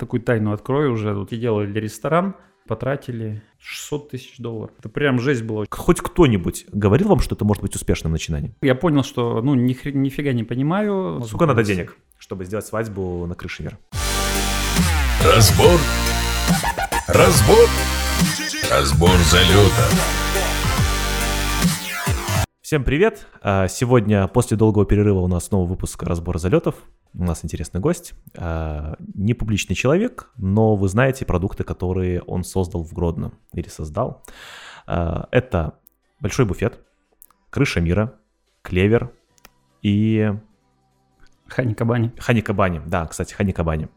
такую тайну открою уже. Вот и делали ресторан, потратили 600 тысяч долларов. Это прям жесть была. Хоть кто-нибудь говорил вам, что это может быть успешным начинанием? Я понял, что ну ни хрен, нифига не понимаю. Сколько надо денег, чтобы сделать свадьбу на крыше мира? Разбор. Разбор. Разбор залета. Всем привет! А, Сегодня после долгого перерыва у нас снова выпуск разбора залетов. У нас интересный гость. А, Не публичный человек, но вы знаете продукты, которые он создал в Гродно или создал. А, Это большой буфет, крыша мира, клевер и Хани Кабани. Хани Кабани. Да, кстати, Хани Кабани.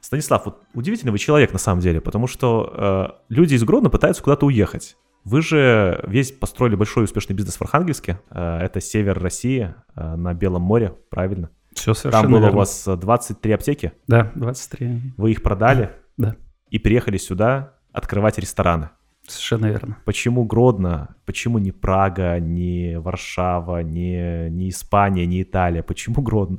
Станислав, вот удивительный вы человек на самом деле, потому что э, люди из Гродно пытаются куда-то уехать. Вы же весь построили большой успешный бизнес в Архангельске. Э, это север России э, на Белом море, правильно? Все совершенно Там было верно. у вас э, 23 аптеки, Да, 23. вы их продали Да, и приехали сюда открывать рестораны. совершенно верно. Почему Гродно? Почему не Прага, не Варшава, не, не Испания, не Италия? Почему Гродно?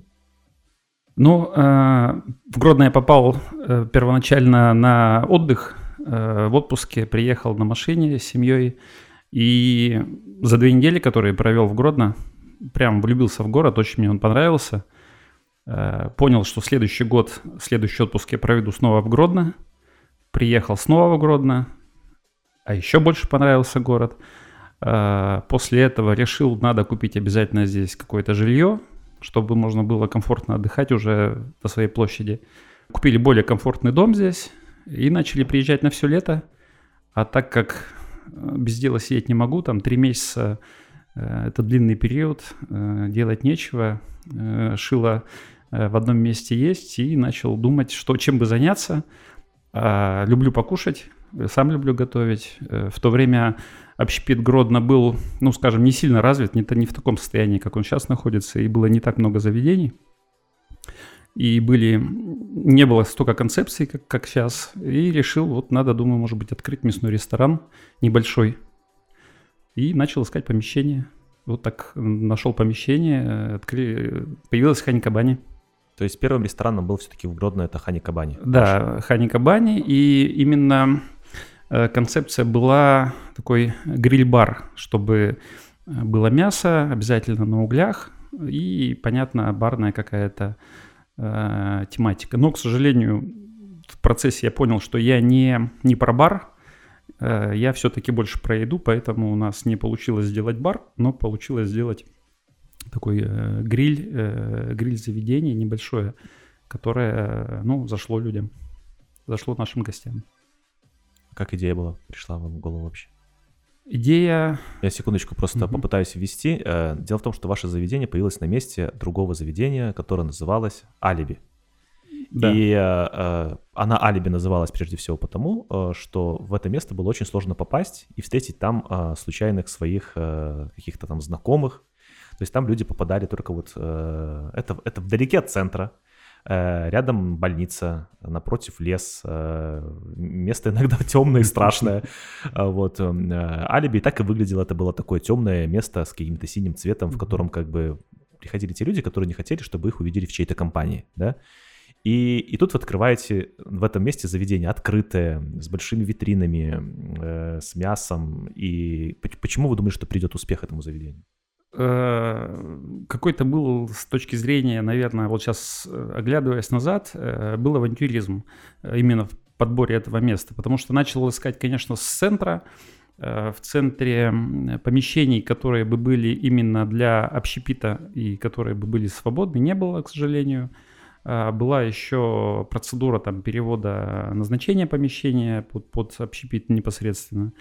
Ну, э, в Гродно я попал э, первоначально на отдых. Э, в отпуске приехал на машине с семьей. И за две недели, которые провел в Гродно, прям влюбился в город, очень мне он понравился. Э, понял, что следующий год, следующий отпуск я проведу снова в Гродно. Приехал снова в Гродно, а еще больше понравился город. Э, После этого решил, надо купить обязательно здесь какое-то жилье, чтобы можно было комфортно отдыхать уже на своей площади. Купили более комфортный дом здесь и начали приезжать на все лето. А так как э, без дела сидеть не могу, там три месяца э, это длинный период, э, делать нечего, шило в одном месте есть и начал думать, что чем бы заняться. А, Люблю покушать, сам люблю готовить. В то время общепит Гродно был, ну, скажем, не сильно развит, не, не в таком состоянии, как он сейчас находится, и было не так много заведений. И были, не было столько концепций, как, как сейчас. И решил, вот надо, думаю, может быть, открыть мясной ресторан небольшой. И начал искать помещение. Вот так нашел помещение, э, открыли, появилась Хани Кабани. То есть первым рестораном был все-таки в Гродно, это Хани Кабани. Да, Хани Кабани. И именно э, концепция была такой гриль-бар, чтобы э, было мясо обязательно на углях и, понятно, барная какая-то э, тематика. Но, к сожалению, в процессе я понял, что я не, не про бар, э, я все-таки больше про еду, поэтому у нас не получилось сделать бар, но получилось сделать такой э, гриль, э, гриль-заведение небольшое, которое, э, ну, зашло людям, зашло нашим гостям. Как идея была, пришла вам в голову вообще? Идея, Я секундочку просто Мгм. попытаюсь ввести. Э, Дело в том, что ваше заведение появилось на месте другого заведения, которое называлось «Алиби». да, И э, э, она «Алиби» называлась прежде всего потому, э, что в это место было очень сложно попасть и встретить там э, случайных своих э, каких-то там знакомых. То есть там люди попадали только вот... э, Это, это вдалеке от центра, рядом больница, напротив лес, э, место иногда темное и страшное. А Вот э, алиби так и выглядело. Это было такое темное место с каким-то синим цветом, в котором как бы приходили те люди, которые не хотели, чтобы их увидели в чьей-то компании, да. И, и тут вы открываете в этом месте заведение открытое, с большими витринами, э, с мясом. И поч- почему вы думаете, что придет успех этому заведению? Э, какой-то был с точки зрения, наверное, вот сейчас оглядываясь назад, э, был авантюризм э, именно в подборе этого места, потому что начал искать, конечно, с центра, э, в центре помещений, которые бы были именно для общепита и которые бы были свободны, не было, к сожалению. А, Была еще процедура там перевода назначения помещения под, под общепит непосредственно.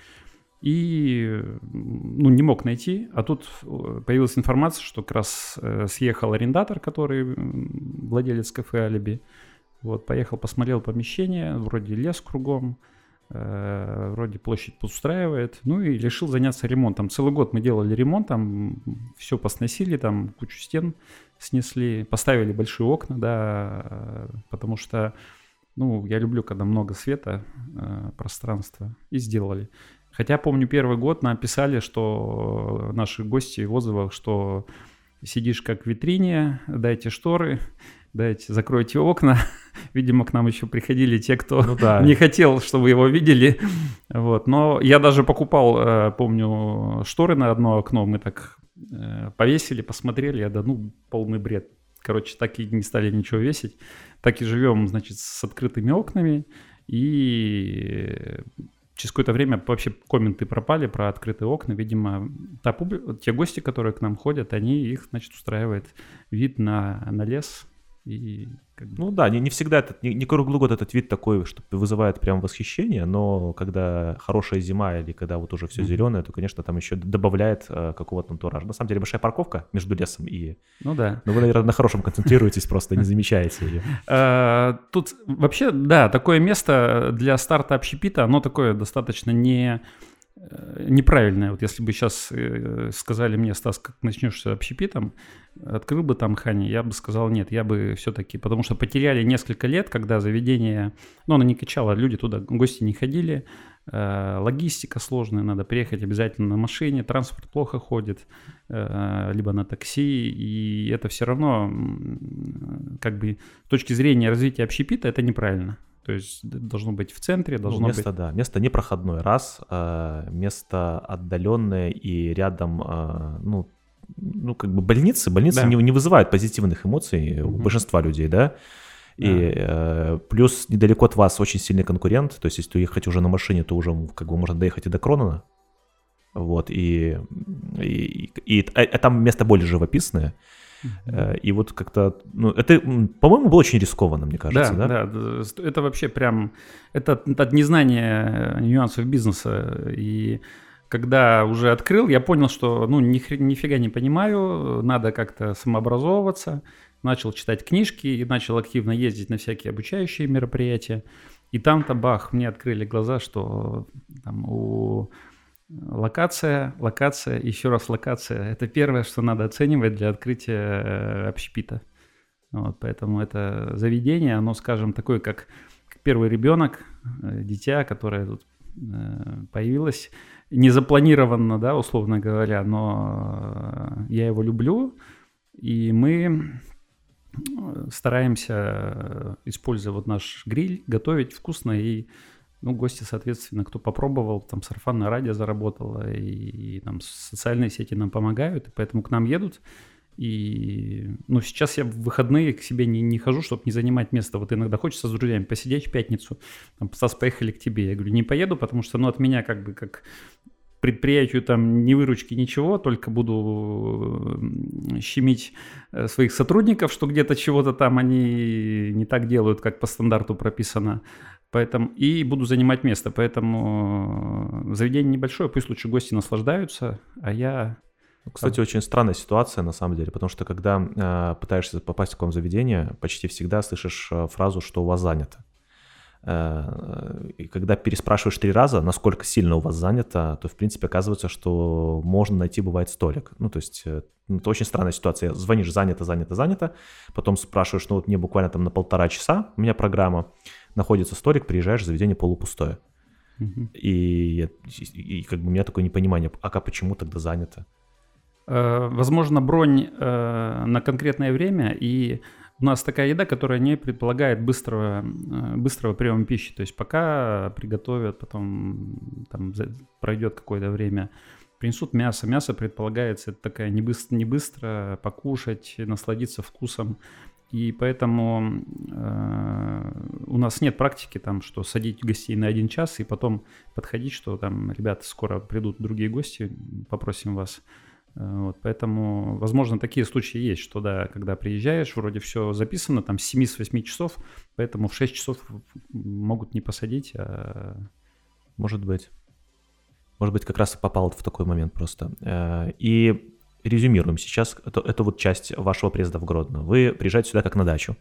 И ну, не мог найти. А тут э, появилась информация, что как раз э, съехал арендатор, который владелец кафе «Алиби». Вот, поехал, посмотрел помещение, вроде лес кругом, э, вроде площадь устраивает. Ну и решил заняться ремонтом. Целый год мы делали ремонт, там все посносили, там кучу стен снесли, поставили большие окна, да, потому что, ну, я люблю, когда много света, пространства, и сделали. Хотя, помню, первый год написали, что наши гости в отзывах, что сидишь как в витрине, дайте шторы, дайте, закройте окна. Видимо, к нам еще приходили те, кто Ну да. не хотел, чтобы его видели. Вот. Но я даже покупал, э, помню, шторы на одно окно. Мы так э, повесили, посмотрели. Я да ну, полный бред. Короче, так и не стали ничего весить. Так и живем, значит, с открытыми окнами. И через какое-то время вообще комменты пропали про открытые окна. Видимо, та публи- те гости, которые к нам ходят, они их, значит, устраивает вид на, на лес. И как бы... Ну да, не, не всегда, этот, не, не круглый год этот вид такой, что вызывает прям восхищение, но когда хорошая зима или когда вот уже все зеленое, то, конечно, там еще добавляет э, какого-то антуража. На самом деле большая парковка между лесом и... Ну да. Но вы, наверное, на хорошем концентрируетесь, просто не замечаете ее. Э, Тут вообще, да, такое место для старта общепита, оно такое достаточно не неправильное. Вот если бы сейчас сказали мне, Стас, как начнешь с общепитом, открыл бы там Хани, я бы сказал нет, я бы все-таки, потому что потеряли несколько лет, когда заведение, ну, оно не качало, люди туда, гости не ходили, э, логистика сложная, надо приехать обязательно на машине, транспорт плохо ходит, э, либо на такси, и это все равно, как бы, с точки зрения развития общепита, это неправильно. То есть должно быть в центре, Ну, должно место, быть... да, место непроходной, раз, э, место отдаленное и рядом, э, ну, ну, как бы больницы, больницы Да. не, не вызывают позитивных эмоций у Мгм. большинства людей, да, и Да. э, плюс недалеко от вас очень сильный конкурент, то есть если уехать уже на машине, то уже как бы можно доехать и до Кронона, вот, и, и, и- и- а- а там место более живописное, э, и вот как-то, ну, это, по-моему, было очень рискованно, мне кажется, да? да, да, это вообще прям, это от незнания нюансов бизнеса. И когда уже открыл, я понял, что, ну, ни нифига не понимаю, надо как-то самообразовываться. Начал читать книжки и начал активно ездить на всякие обучающие мероприятия. И там-то бах, мне открыли глаза, что там у локация, локация, еще раз локация. Это первое, что надо оценивать для открытия э, общепита. Вот, поэтому это заведение, оно, скажем, такое, как, первый ребенок, э, дитя, которое тут э, появилось незапланированно, да, условно говоря, но я его люблю, и мы стараемся, используя вот наш гриль, готовить вкусно и ну, гости, соответственно, кто попробовал, там сарафанное радио заработало, и, и там социальные сети нам помогают, и поэтому к нам едут. И, ну, сейчас я в выходные к себе не, не хожу, чтобы не занимать место. Вот иногда хочется с друзьями посидеть в пятницу. Там, Стас, поехали к тебе. Я говорю, не поеду, потому что, ну, от меня как бы как предприятию там ни выручки, ничего, только буду щемить э, своих сотрудников, что где-то чего-то там они не так делают, как по стандарту прописано. Поэтому и буду занимать место. Поэтому э, заведение небольшое, пусть лучше гости наслаждаются, а я Ну, Кстати, очень странная ситуация на самом деле, потому что когда э, пытаешься попасть в какое заведение, почти всегда слышишь э, фразу, что у вас занято. Э, и когда переспрашиваешь три раза, насколько сильно у вас занято, то, в принципе, оказывается, что можно найти, бывает, столик. Ну, то есть, э, ну, это очень странная ситуация. Звонишь занято, занято, занято, потом спрашиваешь, ну, вот мне буквально там на полтора часа, у меня программа, находится столик, приезжаешь, заведение полупустое. Мгм. И, и, и как бы у меня такое непонимание, а как, почему тогда занято? Э, Возможно, бронь э, на конкретное время, и у нас такая еда, которая не предполагает быстрого, э, быстрого приема пищи. То есть пока приготовят, потом там пройдет какое-то время, принесут мясо. Мясо предполагается, это такая не быстро, не быстро покушать, насладиться вкусом. И поэтому э, у нас нет практики там, что садить гостей на один час и потом подходить, что там, ребята, скоро придут другие гости, попросим вас. Э, Вот, поэтому, возможно, такие случаи есть, что да, когда приезжаешь, вроде все записано, там с 7 с 8 часов, поэтому в 6 часов могут не посадить, а Может быть. Может быть, как раз и попал в такой момент просто. Э, И резюмируем сейчас. Это, это вот часть вашего приезда в Гродно. Вы приезжаете сюда как на дачу.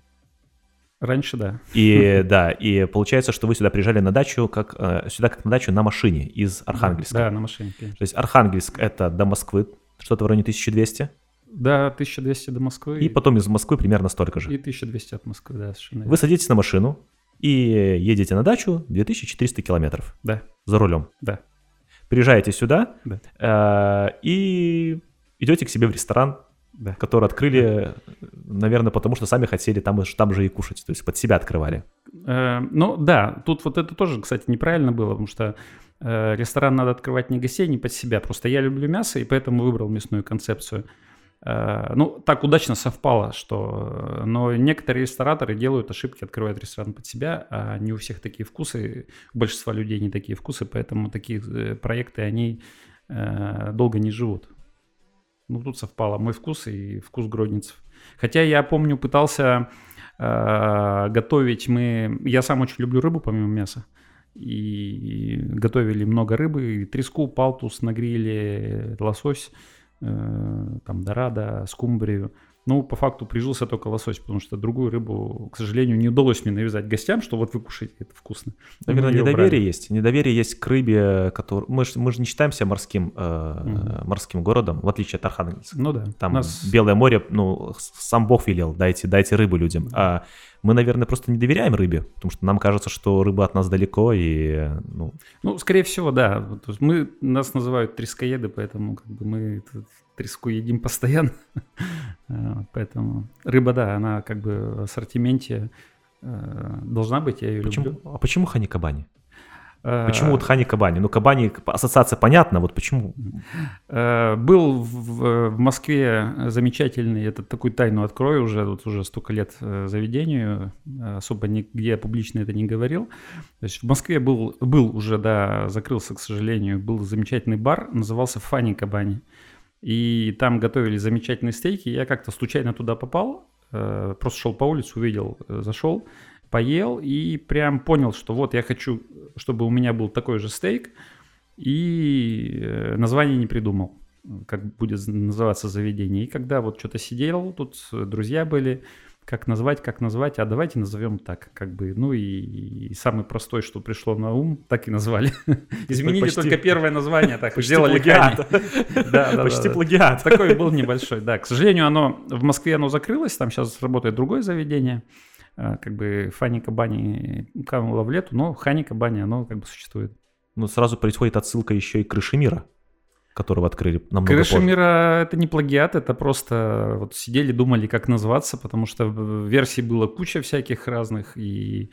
раньше да. И да, и получается, что вы сюда приезжали на дачу, как э, сюда как на дачу на машине из Архангельска. Да, на машине, конечно. То есть Архангельск это до Москвы, что-то в районе 1200, Да, 1200 до Москвы и потом из Москвы примерно столько же. и 1200 от Москвы, да, совершенно Вы садитесь на машину и едете на дачу 2400 километров Да, за рулем. да. Приезжаете сюда Да. э, и идете к себе в ресторан Да. которые открыли, наверное, потому что сами хотели там, там же и кушать, то есть под себя открывали. Э, Ну да, тут вот это тоже, кстати, неправильно было, потому что э, ресторан надо открывать не гостей, не под себя. Просто я люблю мясо, и поэтому выбрал мясную концепцию. Э, Ну, так удачно совпало, что... э, Но некоторые рестораторы делают ошибки, открывают ресторан под себя, а не у всех такие вкусы, у большинства людей не такие вкусы, поэтому такие э, проекты, они э, долго не живут. Ну, тут совпало мой вкус и вкус гродницев. Хотя я помню, пытался э, готовить мы... Я сам очень люблю рыбу, помимо мяса. И готовили много рыбы, треску, палтус на гриле, лосось, э, там, дорадо, скумбрию. Ну, по факту прижился только лосось, потому что другую рыбу, к сожалению, не удалось мне навязать гостям, что вот вы кушаете, это вкусно. Наверное, её недоверие брали. есть. Недоверие есть к рыбе, который... Мы же мы ж не считаемся морским, э, Мгм. морским городом, в отличие от Архангельска. Ну да. Там нас- Белое море, ну, сам Бог велел, дайте, дайте рыбу людям. А мы, наверное, просто не доверяем рыбе, потому что нам кажется, что рыба от нас далеко, и, ну, Ну, скорее всего, да. Мы, нас называют трескоеды, поэтому как бы мы треску едим постоянно. А, Поэтому рыба, да, она как бы в ассортименте э, должна быть, я ее почему, люблю. а почему хани кабани? А, Почему вот хани кабани? Ну, кабани, ассоциация понятна, вот почему? Э, Был в, в Москве замечательный, это такую тайну открою уже, вот уже столько лет э, заведению, э, особо нигде публично это не говорил. То есть в Москве был, был уже, да, закрылся, к сожалению, был замечательный бар, назывался Фани Кабани. И там готовили замечательные стейки. Я как-то случайно туда попал, э, просто шел по улице, увидел, э, зашел, поел и прям понял, что вот я хочу, чтобы у меня был такой же стейк. И э, название не придумал, как будет называться заведение. И когда вот что-то сидел, тут друзья были, как назвать, как назвать, а давайте назовем так, как бы, ну и, и самый простой, что пришло на ум, так и назвали. Изменили почти- только первое название, так Почти сделали плагиат. Да, да, Почти да, да. плагиат. Такой был небольшой, да. К сожалению, оно в Москве оно закрылось, там сейчас работает другое заведение. А, Как бы Фаника Бани канула в лету, но Ханика Бани, оно как бы существует. Ну, сразу происходит отсылка еще и к крыше мира, которого открыли намного Крыша позже. мира это не плагиат, это просто вот сидели, думали, как назваться, потому что версий было куча всяких разных, и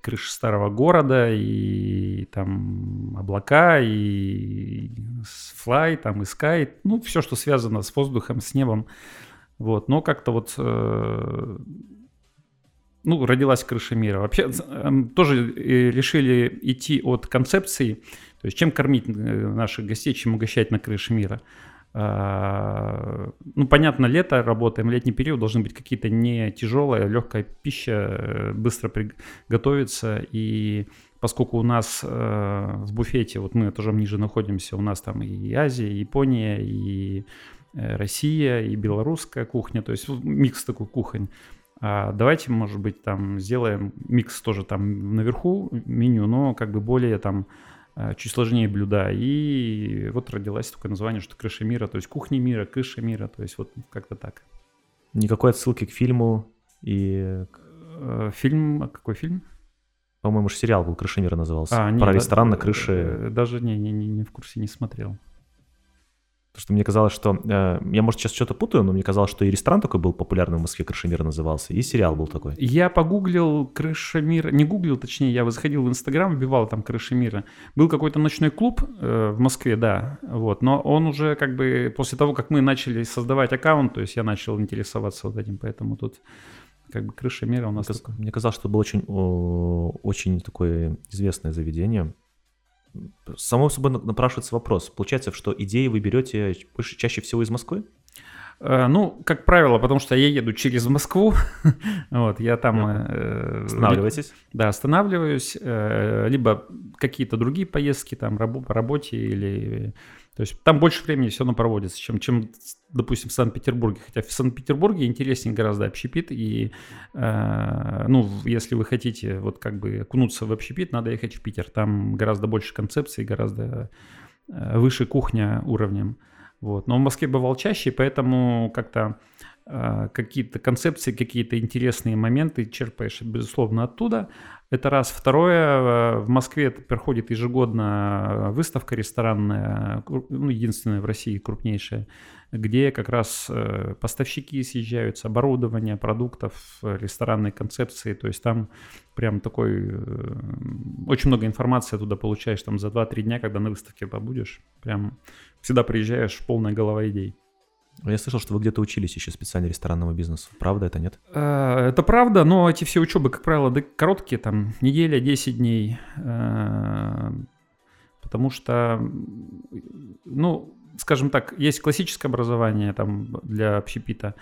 крыша старого города, и там облака, и флай, там и sky, ну, все, что связано с воздухом, с небом. Вот, но как-то вот э, ну, родилась крыша мира. Вообще тоже э, решили идти от концепции, то есть чем кормить э, наших гостей, чем угощать на крыше мира. А, Ну, понятно, лето работаем, летний период должны быть какие-то не тяжелая, легкая пища, э, быстро приготовиться. И поскольку у нас э, в буфете, вот мы этажом ниже находимся, у нас там и Азия, и Япония, и Россия, и белорусская кухня, то есть микс такой кухонь. А давайте, может быть, там сделаем микс тоже там наверху меню, но как бы более там чуть сложнее блюда. И вот родилось такое название, что крыша мира, то есть кухня мира, крыша мира, то есть вот как-то так. Никакой отсылки к фильму и, Э, Фильм, какой фильм? по-моему, же сериал был «Крыша мира» назывался. А, не, Про да- ресторан на э, крыше. э, Даже не, не, не, не в курсе, не смотрел. Потому что мне казалось, что... э, я, может, сейчас что-то путаю, но мне казалось, что и ресторан такой был популярный в Москве, «Крыша мира» назывался, и сериал был такой. Я погуглил крыша мира, не гуглил, точнее, я заходил в Инстаграм, вбивал там крыша мира. Был какой-то ночной клуб э, в Москве, да, вот, но он уже как бы после того, как мы начали создавать аккаунт, то есть я начал интересоваться вот этим, поэтому тут как бы крыша мира у Мне, нас каз- такой. мне казалось, что это было очень, очень такое известное заведение. Само собой на- напрашивается вопрос. Получается, что идеи вы берете больше, чаще всего из Москвы? Э, Ну, как правило, потому что я еду через Москву, вот, я там... э, Останавливайтесь. Да, останавливаюсь, э, либо какие-то другие поездки там по работе или... То есть там больше времени все равно проводится, чем, чем, допустим, в Санкт-Петербурге. Хотя в Санкт-Петербурге интереснее гораздо общепит. И, э, ну, если вы хотите вот как бы окунуться в общепит, надо ехать в Питер. Там гораздо больше концепций, гораздо э, выше кухня уровнем. Вот. Но в Москве бывал чаще, поэтому как-то какие-то концепции, какие-то интересные моменты черпаешь, безусловно, оттуда. Это раз. Второе, в Москве проходит ежегодно выставка ресторанная, ну, единственная в России крупнейшая, где как раз поставщики съезжаются, оборудование, продуктов, ресторанной концепции. То есть там прям такой... Э, очень много информации оттуда получаешь там за 2-3 дня, когда на выставке побудешь. Прям всегда приезжаешь, полная голова идей. Я слышал, что вы где-то учились еще специально ресторанному бизнесу. Правда это, нет? Э, это правда, но эти все учебы, как правило, короткие, там, неделя, 10 дней. Потому что, ну, скажем так, есть классическое образование там для общепита.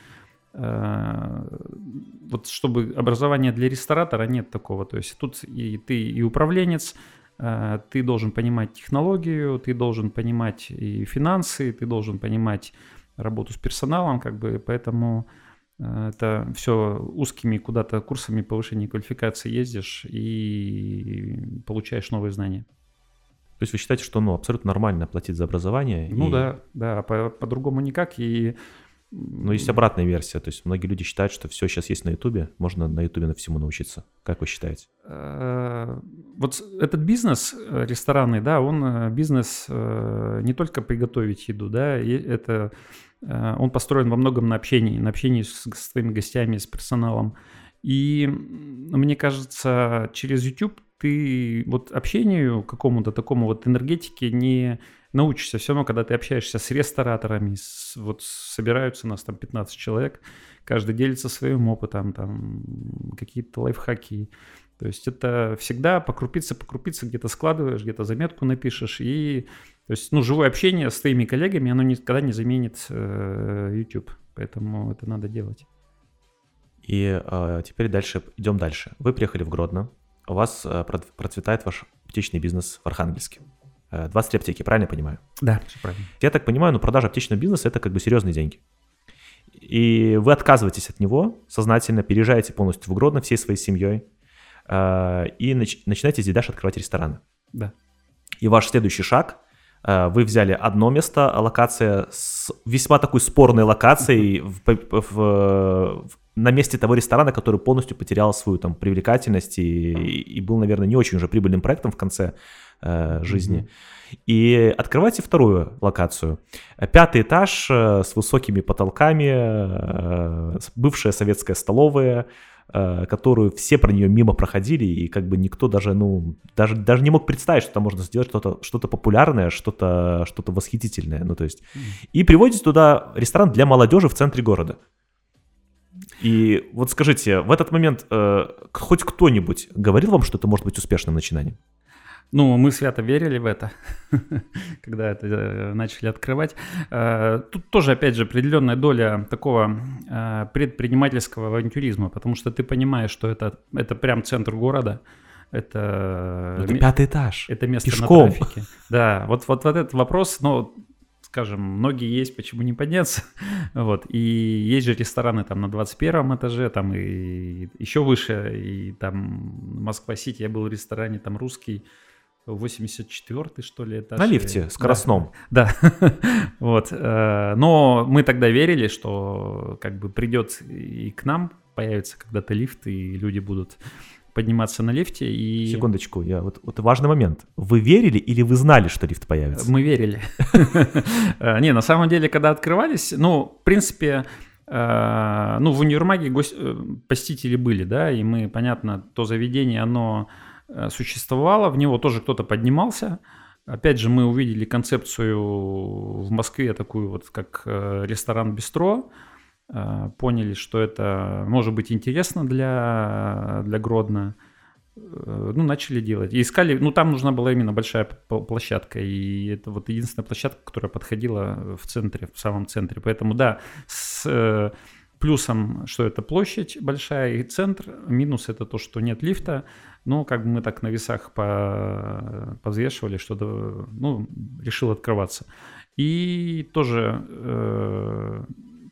Э, вот чтобы образование для ресторатора нет такого. То есть тут и ты и управленец, э, ты должен понимать технологию, ты должен понимать и финансы, ты должен понимать работу с персоналом, как бы, поэтому э, это все узкими куда-то курсами повышения квалификации ездишь и получаешь новые знания. То есть вы считаете, что ну, абсолютно нормально платить за образование? Ну и... да, да, по- по-другому никак. И... Но есть обратная версия, то есть многие люди считают, что все сейчас есть на Ютубе, можно на Ютубе на всему научиться. Как вы считаете? Э, вот этот бизнес э, ресторанный, да, он бизнес не только приготовить еду, да, это он построен во многом на общении, на общении с, с своими гостями, с персоналом. И мне кажется, через YouTube ты вот общению какому-то такому вот энергетике не научишься. Все равно, когда ты общаешься с рестораторами, с, вот собираются у нас там 15 человек, каждый делится своим опытом, там какие-то лайфхаки. То есть это всегда по крупице, по крупице где-то складываешь, где-то заметку напишешь. И то есть, ну, живое общение с твоими коллегами, оно никогда не заменит э, YouTube. Поэтому это надо делать. И э, теперь дальше, идем дальше. Вы приехали в Гродно, у вас э, процветает ваш аптечный бизнес в Архангельске. 23 э, аптеки, правильно я понимаю? Да, все правильно. Я так понимаю, ну продажа аптечного бизнеса это как бы серьезные деньги. И вы отказываетесь от него сознательно, переезжаете полностью в Гродно всей своей семьей э, и нач- начинаете здесь дальше открывать рестораны. Да. И ваш следующий шаг вы взяли одно место, локация с весьма такой спорной локацией в, в, в, на месте того ресторана, который полностью потерял свою там привлекательность и, и был, наверное, не очень уже прибыльным проектом в конце э, жизни. Mm-hmm. И открывайте вторую локацию. Пятый этаж э, с высокими потолками, э, бывшая советская столовая, э, которую все про нее мимо проходили, и как бы никто даже, ну, даже, даже не мог представить, что там можно сделать что-то что популярное, что-то что восхитительное. Ну, то есть, и приводите туда ресторан для молодежи в центре города. И вот скажите, в этот момент э, хоть кто-нибудь говорил вам, что это может быть успешным начинанием? Ну, мы свято верили в это, когда это э, начали открывать. Э, тут тоже, опять же, определенная доля такого э, предпринимательского авантюризма, потому что ты понимаешь, что это, это прям центр города, это, это пятый этаж. Это место Пешком. на трафике. Да, вот, вот, вот этот вопрос, но скажем, многие есть, почему не подняться, вот, и есть же рестораны там на 21 этаже, там и еще выше, и там Москва-Сити, я был в ресторане, там русский, 84 что ли, этаж. На лифте, скоростном. Да, да. вот, э, но мы тогда верили, что как бы придет и к нам появится когда-то лифт, и люди будут подниматься на лифте и... Секундочку, я, вот, вот важный момент. Вы верили или вы знали, что лифт появится? Мы верили. Не, на самом деле, когда открывались, ну, в принципе, э, ну, в универмаге. Э, посетители были, да, и мы, понятно, то заведение, оно существовало, в него тоже кто-то поднимался. Опять же, мы увидели концепцию в Москве такую вот, как ресторан-бистро, Э, поняли, что это может быть интересно для, для Гродно, э, ну, начали делать. И искали, ну, там нужна была именно большая площадка, и это вот единственная площадка, которая подходила в центре, в самом центре. Поэтому, да, с э, плюсом, что это площадь большая и центр, минус это то, что нет лифта, но как бы мы так на весах по, повзвешивали, что, ну, решил открываться. И тоже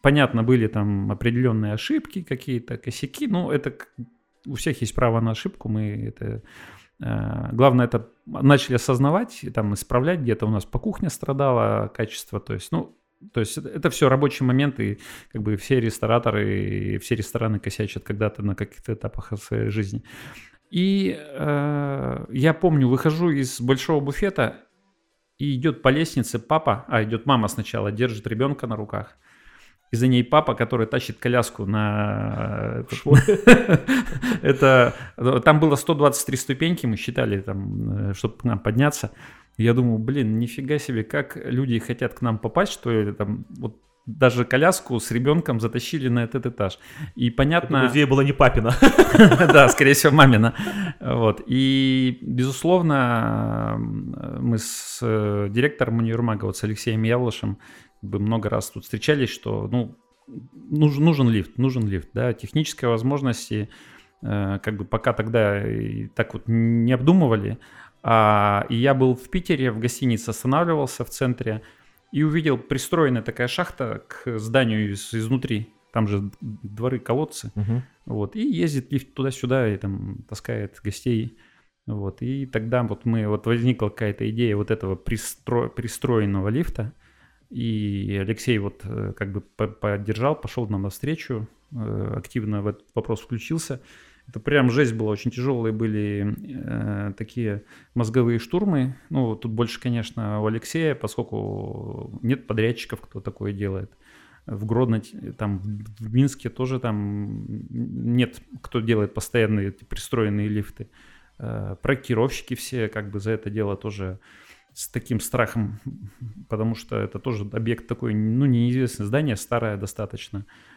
понятно, были там определенные ошибки, какие-то косяки, но это у всех есть право на ошибку, мы это... Э, главное, это начали осознавать, там, исправлять, где-то у нас по кухне страдало качество, то есть, ну, То есть это, все рабочие моменты, и как бы все рестораторы, и все рестораны косячат когда-то на каких-то этапах своей жизни. И э, я помню, выхожу из большого буфета, и идет по лестнице папа, а идет мама сначала, держит ребенка на руках. И за ней папа, который тащит коляску на... Это... Там было 123 ступеньки, мы считали, там, э, чтобы к нам подняться. Я думаю, блин, нифига себе, как люди хотят к нам попасть, что ли, там, вот даже коляску с ребенком затащили на этот этаж. И понятно... идея была не папина. Да, скорее всего, мамина. Вот. И, безусловно, мы с э, директором универмага, вот с Алексеем Явлышем, много раз тут встречались, что, ну, нужен, нужен лифт, нужен лифт, да, технические возможности, э, как бы пока тогда и так вот не обдумывали, а, и я был в Питере, в гостинице останавливался в центре и увидел пристроенная такая шахта к зданию из, изнутри. Там же дворы, колодцы. Угу. Вот. И ездит лифт туда-сюда и там таскает гостей. Вот. И тогда вот мы, вот возникла какая-то идея вот этого пристро, пристроенного лифта. И Алексей вот э, как бы поддержал, пошел нам навстречу, э, активно в этот вопрос включился. Это прям жесть была, очень тяжелые были э, такие мозговые штурмы. Ну, тут больше, конечно, у Алексея, поскольку нет подрядчиков, кто такое делает. В Гродно, там, в Минске тоже там нет, кто делает постоянные эти пристроенные лифты. Э, проектировщики все как бы за это дело тоже с таким страхом, потому что это тоже объект такой, ну, неизвестное здание, старое достаточно. Э,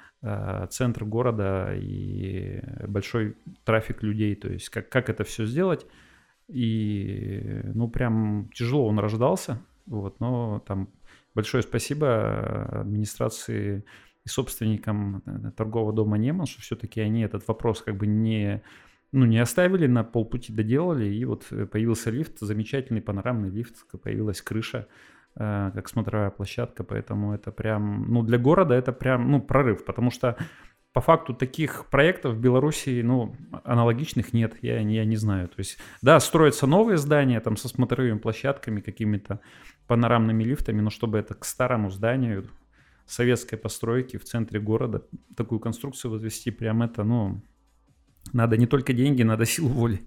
центр города и большой трафик людей. То есть как, как это все сделать. И ну прям тяжело он рождался. Вот, но там большое спасибо администрации и собственникам э, торгового дома Неман, что все-таки они этот вопрос как бы не, ну, не оставили, на полпути доделали, и вот появился лифт, замечательный панорамный лифт, появилась крыша, Э, как смотровая площадка, поэтому это прям, ну, для города это прям, ну, прорыв, потому что по факту таких проектов в Беларуси, ну, аналогичных нет, я, я не знаю. То есть, да, строятся новые здания там со смотровыми площадками, какими-то панорамными лифтами, но чтобы это к старому зданию советской постройки в центре города такую конструкцию возвести, прям это, ну, надо не только деньги, надо силу воли.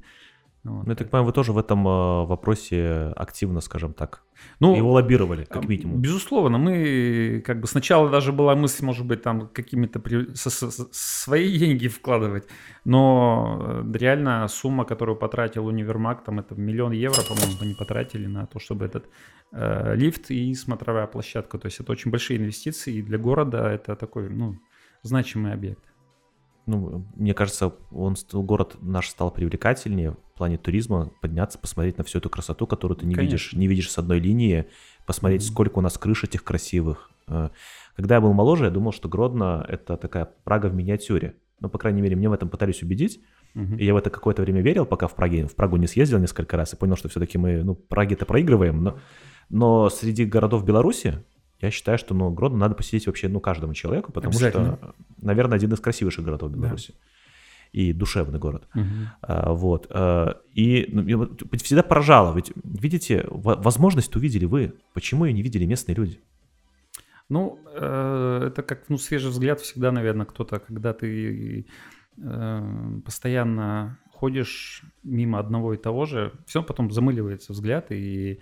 Вот. Ну, я так понимаю, вы тоже в этом э, вопросе активно, скажем так, ну, его лоббировали, как минимум. Безусловно, мы как бы сначала даже была мысль, может быть, там какими-то при... со, со, свои деньги вкладывать, но э, реально сумма, которую потратил универмаг, там это миллион евро, по-моему, они потратили на то, чтобы этот э, лифт и смотровая площадка, то есть это очень большие инвестиции, и для города это такой, ну, значимый объект ну, мне кажется, он, город наш стал привлекательнее в плане туризма, подняться, посмотреть на всю эту красоту, которую ты не Конечно. видишь, не видишь с одной линии, посмотреть, mm-hmm. сколько у нас крыш этих красивых. Э, когда я был моложе, я думал, что Гродно — это такая Прага в миниатюре. Ну, по крайней мере, мне в этом пытались убедить. Uh-huh. И я в это какое-то время верил, пока в Праге, в Прагу не съездил несколько раз и понял, что все-таки мы, ну, Праге-то проигрываем. Но, но среди городов Беларуси я считаю, что ну, Гродно надо посетить вообще ну, каждому человеку, потому что, наверное, один из красивейших городов Беларуси. Да. И душевный город. Угу. А, вот. А, и ну, всегда поражало. Ведь, видите, возможность увидели вы. Почему ее не видели местные люди? Ну, э, это как ну, свежий взгляд всегда, наверное, кто-то, когда ты э, постоянно ходишь мимо одного и того же, все потом замыливается взгляд, и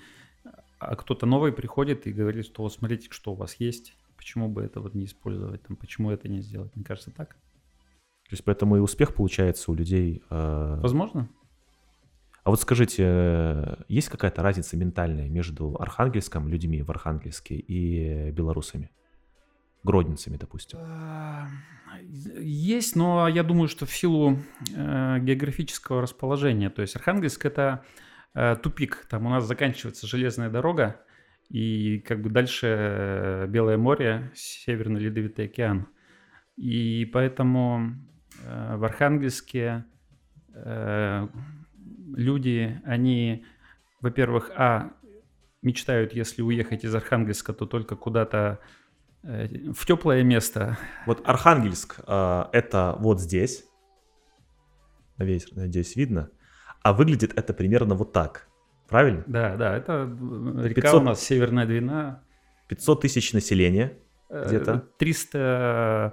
а кто-то новый приходит и говорит, что вот смотрите, что у вас есть, почему бы это вот не использовать, там, почему это не сделать. Мне кажется, так. То есть поэтому и успех получается у людей. Э... Возможно. А вот скажите, э, есть какая-то разница ментальная между архангельском, людьми в Архангельске и белорусами? Гродницами, допустим. А, есть, но я думаю, что в силу э, географического расположения. То есть Архангельск это Э, тупик. Там у нас заканчивается железная дорога, и как бы дальше э, Белое море, Северный Ледовитый океан. И поэтому э, в Архангельске люди, они, во-первых, а, мечтают, если уехать из Архангельска, то только куда-то в теплое место. Вот Архангельск это вот здесь. Надеюсь, надеюсь, видно. А выглядит это примерно вот так. Правильно? Да, да, это река 500... у нас Северная Двина. 500 тысяч населения Э, где-то? 300...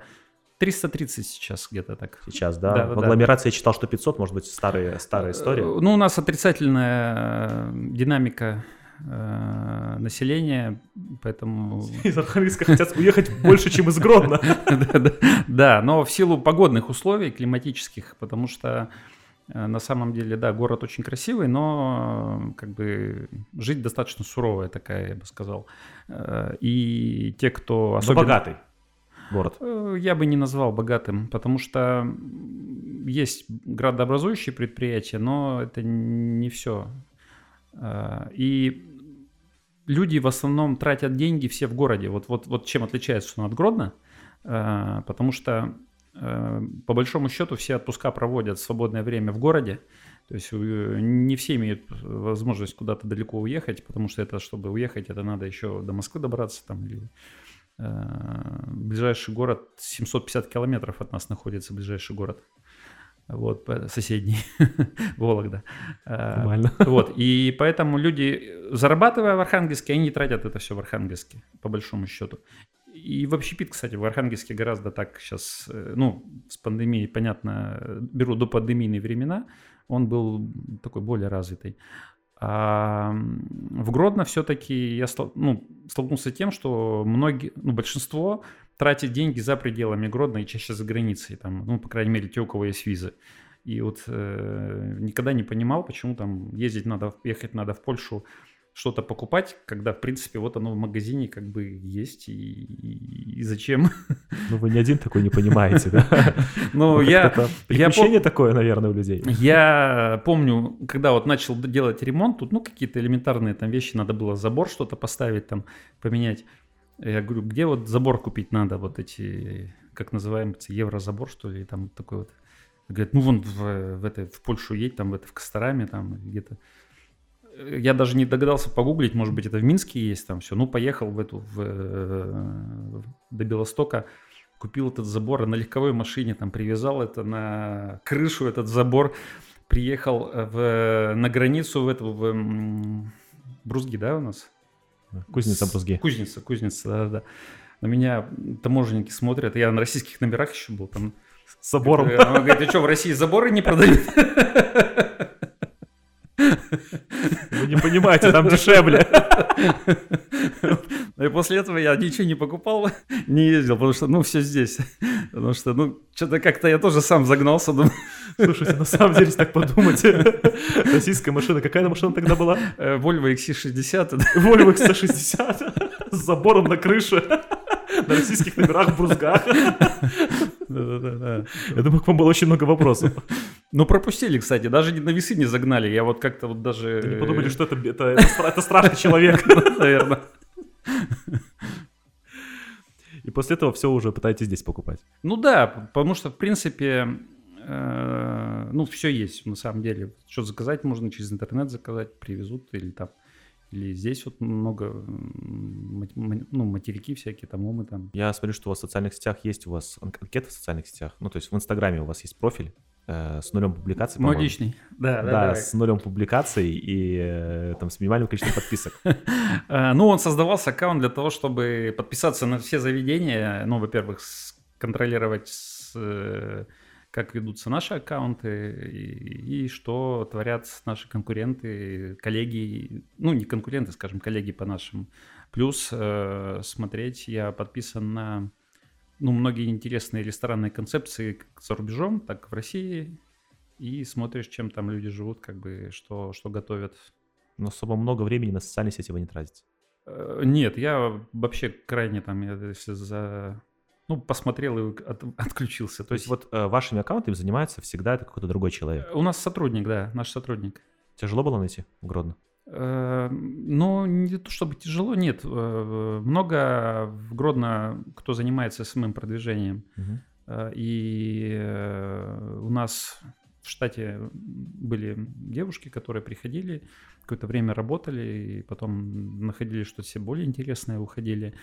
330 сейчас где-то так. сейчас, да? Да, В да. агломерации я читал, что 500, может быть, старая, старая история. Э, Ну, у нас отрицательная э, динамика э, населения, поэтому... Из Архангельска хотят уехать больше, чем из Гродно. Да, да, Да, но в силу погодных условий климатических, потому что на самом деле, да, город очень красивый, но э, как бы жить достаточно суровая такая, я бы сказал. Э, И те, кто Но особенно... богатый город. Э, Я бы не назвал богатым, потому что есть градообразующие предприятия, но это не все. И люди в основном тратят деньги все в городе. Вот, вот, вот чем отличается он от Гродно, э, потому что э, по большому счету все отпуска проводят в свободное время в городе. То есть э, не все имеют возможность куда-то далеко уехать, потому что это, чтобы уехать, это надо еще до Москвы добраться там или Э, Ближайший город 750 километров от нас находится ближайший город. Вот, соседний, Вологда. Э, Нормально. Вот, и поэтому люди, зарабатывая в Архангельске, они тратят это все в Архангельске, по большому счету. И в общепит, кстати, в Архангельске гораздо так сейчас, э, ну, с пандемией, понятно, э, беру до пандемийные времена, он был такой более развитый. А в Гродно все-таки я стол- ну, столкнулся с тем, что многие, ну, большинство тратит деньги за пределами Гродно и чаще за границей, там, ну, по крайней мере, те, у кого есть визы. И вот э, никогда не понимал, почему там ездить надо, ехать надо в Польшу, что-то покупать, когда, в принципе, вот оно в магазине как бы есть, и, и- и зачем? Ну, вы ни один такой не понимаете, да? Ну, я, Приключение такое, наверное, у людей. Я помню, когда вот начал делать ремонт, тут, ну, какие-то элементарные там вещи, надо было забор что-то поставить, там, поменять. Я говорю, где вот забор купить надо, вот эти, как называемый, еврозабор, что ли, там такой вот. Говорят, ну, вон в, в, это, в Польшу едь, там, в это, в Костораме, там, где-то. Я даже не догадался погуглить, может быть, это в Минске есть там все. Ну, поехал в эту, в, э, до Белостока, купил этот забор на легковой машине там привязал это на крышу, этот забор. Приехал э, в, на границу в эту, в м, Брузги, да, у нас? Кузница Брузги. Кузница, кузница, да-да. На меня таможенники смотрят, я на российских номерах еще был там. С забором. Э, Он говорит, ты что, в России заборы не продают? Вы не понимаете, там дешевле. Ну И после этого я ничего не покупал, не ездил, потому что, ну, все здесь. Потому что, ну, что-то как-то я тоже сам загнался, думаю, Слушайте, на самом деле, если так подумать, российская машина, какая она машина тогда была? э, Volvo XC60, да. Volvo X160 с забором на крыше, на российских номерах в Брузгах. Да-да-да. Я думаю, к вам было очень много вопросов. Ну, пропустили, кстати, даже на весы не загнали, я вот как-то вот даже... Они подумали, что это, это, это страшный человек. Наверное. И после этого все уже пытаетесь здесь покупать. Ну да, потому что, в принципе, э, ну, все есть на самом деле. Что заказать можно через интернет заказать, привезут или там, или здесь вот много, ну, материки всякие, там, умы там. Я смотрю, что у вас в социальных сетях есть у вас ан- анкета в социальных сетях. Ну, то есть в Инстаграме у вас есть профиль э, с нулем публикаций, Мой по-моему. личный. Да, да, Да, с нулем публикаций и э, там с минимальным количеством подписок. Э, Ну, он создавался аккаунт для того, чтобы подписаться на все заведения. Ну, во-первых, контролировать, как ведутся наши аккаунты и, и что творят наши конкуренты, коллеги. Ну, не конкуренты, скажем, коллеги по нашим. Плюс э, смотреть, я подписан на ну, многие интересные ресторанные концепции как за рубежом, так и в России. И смотришь, чем там люди живут, как бы, что, что готовят. Но особо много времени на социальные сети вы не тратите. Э, Нет, я вообще крайне там, я если за... Ну, посмотрел и от- отключился. То То есть есть вот э, вашими аккаунтами занимается всегда это какой-то другой человек. у нас сотрудник, да, наш сотрудник. Тяжело было найти в Гродно? Э, Ну, не то чтобы тяжело, нет. Э, Много в Гродно кто занимается SMM продвижением. Э, И э, у нас в штате были девушки, которые приходили, какое-то время работали, и потом находили что-то себе более интересное, уходили.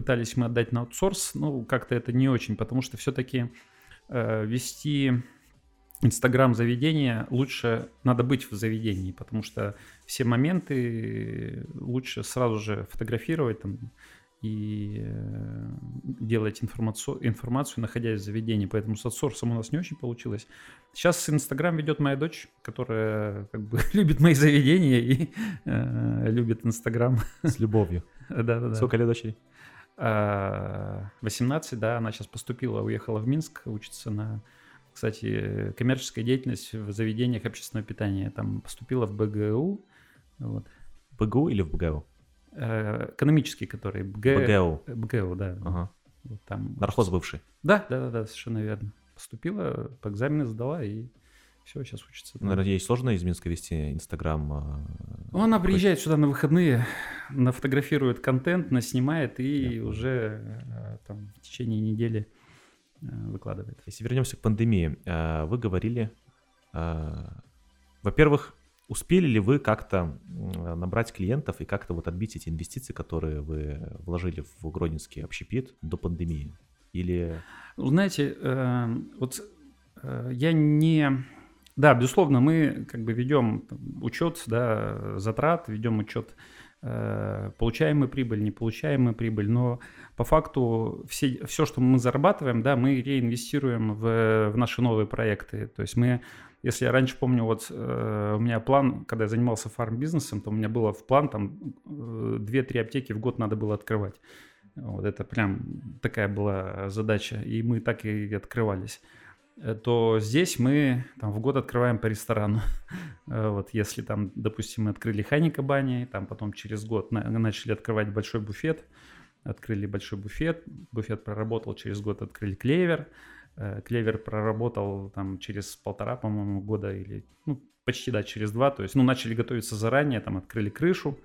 Пытались мы отдать на аутсорс, ну, как-то это не очень, потому что все-таки вести Инстаграм заведения лучше надо быть в заведении, потому что все моменты лучше сразу же фотографировать там, и э, делать информацию, информацию, находясь в заведении. Поэтому с аутсорсом у нас не очень получилось. Сейчас Инстаграм ведет моя дочь, которая как бы любит мои заведения и э, любит Инстаграм. С любовью. Да-да-да. Сколько лет дочери? 18, да, она сейчас поступила, уехала в Минск, учится на, кстати, коммерческая деятельность в заведениях общественного питания. Там поступила в БГУ. Вот. БГУ или в БГУ? Э, экономический, который БГ... БГУ. БГУ, да. Ага. Вот там. Нархоз бывший. Да, да, да, да, совершенно верно. Поступила, по экзамены сдала и все, сейчас учится. Наверное, ей сложно из Минска вести Инстаграм. а, Ну, Она приезжает сюда на выходные, нафотографирует контент, наснимает и уже э, там в течение недели э, выкладывает. Если вернемся к пандемии, э, вы говорили, во-первых, успели ли вы как-то набрать клиентов и как-то вот отбить эти инвестиции, которые вы вложили в Гродненский общепит до пандемии? Или Ну, Знаете, вот я не... Да, безусловно, мы как бы ведем учет да, затрат, ведем учет э, получаемой прибыль, неполучаемой прибыль, но по факту все, все, что мы зарабатываем, да, мы реинвестируем в, в наши новые проекты. То есть мы, если я раньше помню, вот э, у меня план, когда я занимался фарм-бизнесом, то у меня было в план там э, 2-3 аптеки в год надо было открывать. Вот это прям такая была задача, и мы так и открывались. Э, То здесь мы там в год открываем по ресторану. Э, Вот если там, допустим, мы открыли Ханика бани, там потом через год на- начали открывать большой буфет, открыли большой буфет, буфет проработал, через год открыли клевер, Э, клевер проработал там через полтора, по-моему, года или ну, почти да, через два, то есть ну начали готовиться заранее, там открыли крышу,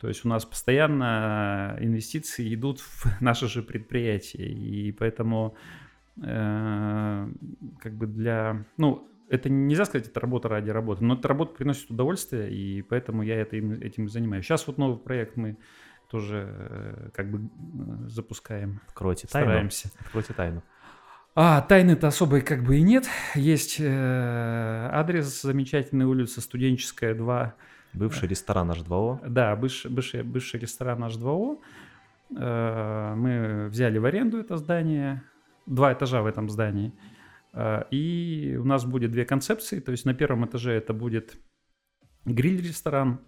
то есть у нас постоянно инвестиции идут в наше же предприятие, и поэтому как бы для, ну, это нельзя сказать, это работа ради работы, но эта работа приносит удовольствие, и поэтому я это, им- этим занимаюсь. Сейчас вот новый проект мы тоже э, как бы э, запускаем, откройте тайну? стараемся. Откройте тайну. А, тайны-то особой как бы и нет. Есть э, адрес замечательной улицы Студенческая 2. Бывший ресторан H2O. Да, бывший, бывший, бывший ресторан H2O. Э, мы взяли в аренду это здание. Два этажа в этом здании. Э, и у нас будет две концепции. То есть на первом этаже это будет гриль-ресторан.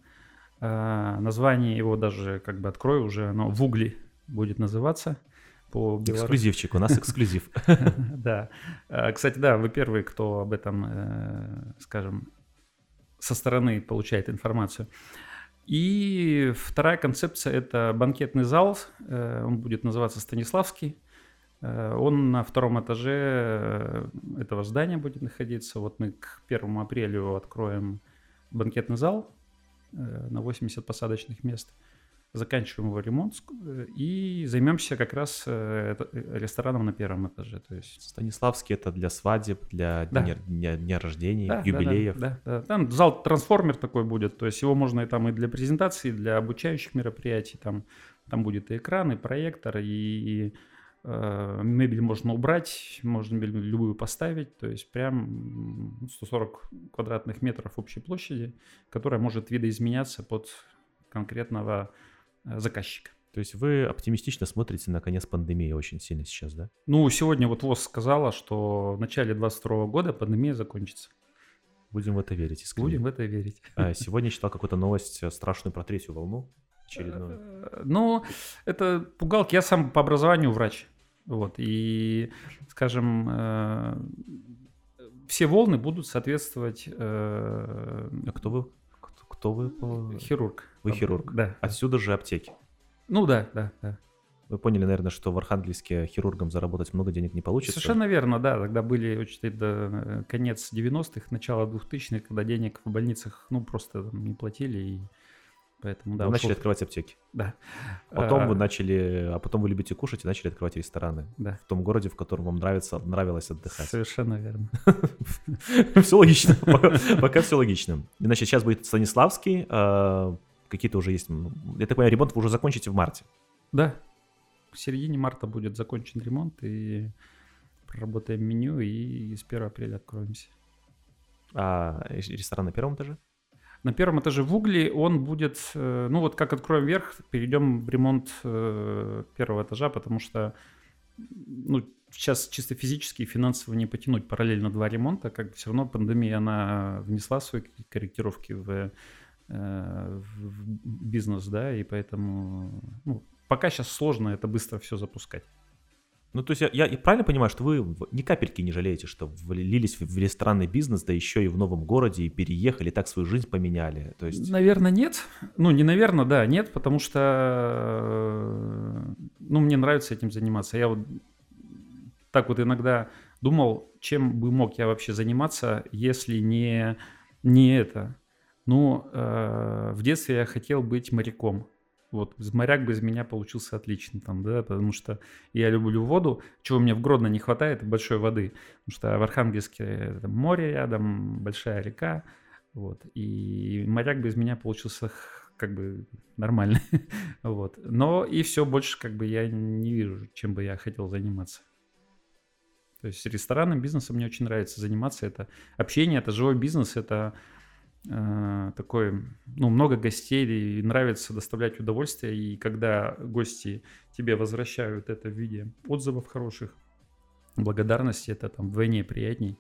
Э, название его даже как бы открою уже. Оно в угле будет называться. По белорус- Эксклюзивчик, у нас эксклюзив. Да. Э, Кстати, да, вы первый, кто об этом, э, скажем, со стороны получает информацию. И вторая концепция – это банкетный зал. Э, Он будет называться Станиславский. Э, Он на втором этаже э, этого здания будет находиться. Вот мы к 1 апреля откроем банкетный зал э, на 80 посадочных мест. Заканчиваем его ремонт и займемся как раз рестораном на первом этаже. То есть Станиславский это для свадеб, для Да. дня, дня- дня рождений, Да, да, юбилеев. Да, да, да. Там зал трансформер такой будет, то есть его можно и там и для презентации, и для обучающих мероприятий, там, там будет и экран, и проектор, и, и, мебель можно убрать, можно мебель любую поставить, то есть прям м, 140 квадратных метров общей площади, которая может видоизменяться под конкретного э, заказчика. То есть вы оптимистично смотрите на конец пандемии очень сильно сейчас, да? Ну, сегодня вот ВОЗ сказала, что в начале 2022 года пандемия закончится. Будем в это верить. искренне. Будем в это верить. А, Сегодня читал какую-то новость э, страшную про третью волну очередную. Э, Ну, это пугалки. Я сам по образованию врач. Вот. И, скажем, э, все волны будут соответствовать э, А кто вы? Кто, кто вы? хирург. Вы хирург. Да. Отсюда же аптеки. Ну да, да, да. Вы поняли, наверное, что в Архангельске хирургом заработать много денег не получится. Совершенно верно, да. Тогда были очень это, э, конец 90-х, начало 2000-х, когда денег в больницах ну просто там не платили. И поэтому, да, вы начали открывать аптеки. Да. Потом А, вы начали, а потом вы любите кушать и начали открывать рестораны Да. в том городе, в котором вам нравится, нравилось отдыхать. Совершенно верно. Все логично. Пока- все логично. Значит, сейчас будет Станиславский. а, Какие-то уже есть. Я так понимаю, ремонт вы уже закончите в марте. Да. В середине марта будет закончен ремонт и проработаем меню и с 1 апреля откроемся. А ресторан на первом этаже? На первом этаже в угле он будет, э, ну вот как откроем вверх, перейдем в ремонт э, первого этажа, потому что ну, сейчас чисто физически и финансово не потянуть параллельно два ремонта, как все равно пандемия, она внесла свои корректировки в, э, в бизнес, да, и поэтому ну, пока сейчас сложно это быстро все запускать. Ну, то есть я, я, правильно понимаю, что вы ни капельки не жалеете, что влились в, в ресторанный бизнес, да еще и в новом городе, и переехали, так свою жизнь поменяли? То есть... Наверное, нет. Ну, не наверное, да, нет, потому что, э, ну, мне нравится этим заниматься. Я вот так вот иногда думал, чем бы мог я вообще заниматься, если не, не это. Ну, э, в детстве я хотел быть моряком. Вот, моряк бы из меня получился отлично там, да, потому что я люблю воду, чего мне в Гродно не хватает, большой воды, потому что в Архангельске там, море рядом, большая река, вот, и моряк бы из меня получился как бы нормально, вот. Но и все, больше как бы я не вижу, чем бы я хотел заниматься. То есть ресторанным бизнесом мне очень нравится заниматься, это общение, это живой бизнес, это такой, ну, много гостей, и нравится доставлять удовольствие, и когда гости тебе возвращают это в виде отзывов хороших, благодарности, это там вдвойне приятней.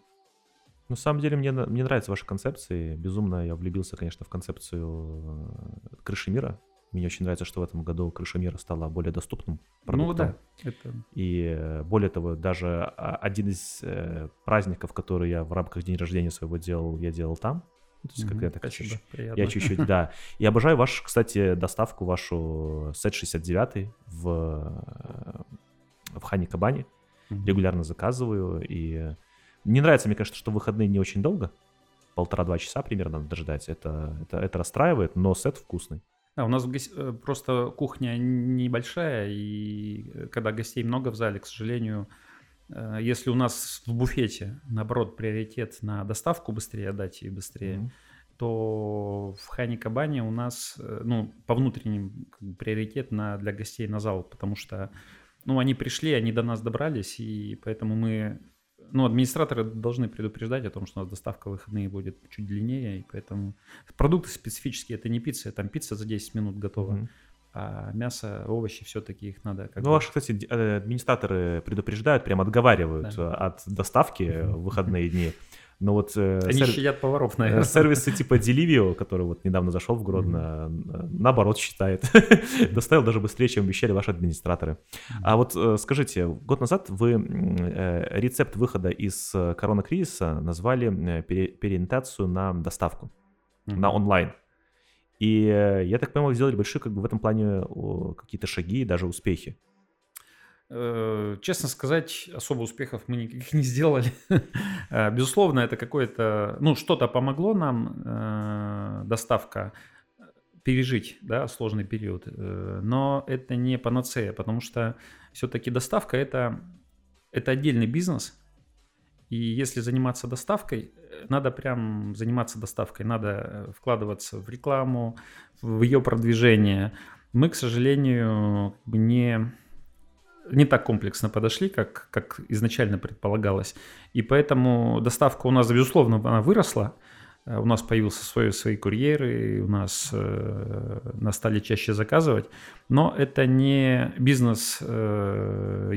На самом деле мне, мне нравятся ваши концепции. Безумно я влюбился, конечно, в концепцию э, крыши мира. Мне очень нравится, что в этом году крыша мира стала более доступным продуктом. Ну да. Это... И э, более того, даже один из э, праздников, который я в рамках день рождения своего делал, я делал там. То есть, mm-hmm, как Спасибо, чуть-чуть, я чуть-чуть, да. И обожаю вашу, кстати, доставку вашу сет 69 в, э, в Хане Кабане. Mm-hmm. Регулярно заказываю. И не нравится, мне кажется, что выходные не очень долго. Полтора-два часа примерно надо дождать. Это, это, это расстраивает, но сет вкусный. Да, у нас э, просто кухня небольшая, и э, когда гостей много в зале, к сожалению, если у нас в буфете, наоборот, приоритет на доставку быстрее отдать и быстрее, mm-hmm. то в Хане Кабане у нас, э, ну, по внутренним как бы, приоритет на, для гостей на зал, потому что, ну, они пришли, они до нас добрались, и поэтому мы, ну, администраторы должны предупреждать о том, что у нас доставка в выходные будет чуть длиннее, и поэтому продукты специфические, это не пицца, там пицца за 10 минут готова. Mm-hmm а мясо, овощи все-таки их надо... Как ну, бы... ваши, кстати, э, администраторы предупреждают, прям отговаривают да. от доставки в выходные дни. Но вот э, Они сер... щадят поваров, наверное. Сервисы типа Delivery, который вот недавно зашел в Гродно, mm-hmm. наоборот считает. Доставил даже быстрее, чем обещали ваши администраторы. Mm-hmm. А вот э, скажите, год назад вы э, рецепт выхода из коронакризиса назвали э, пере, переориентацию на доставку, mm-hmm. на онлайн. И э, я так понимаю, сделали большие как бы в этом плане какие-то шаги и даже успехи. Э, честно сказать, особо успехов мы никаких не сделали. Э, безусловно, это какое-то, ну, что-то помогло нам, доставка, пережить, да, сложный период. Но это не панацея, потому что все-таки доставка это, это отдельный бизнес, и если заниматься доставкой, надо прям заниматься доставкой, надо э, вкладываться в рекламу, в ее продвижение. Мы, к сожалению, не, не так комплексно подошли, как, как изначально предполагалось. И поэтому доставка у нас, безусловно, она выросла, Э, у нас появился свой, свои курьеры, у нас э, нас стали чаще заказывать, но это не бизнес э,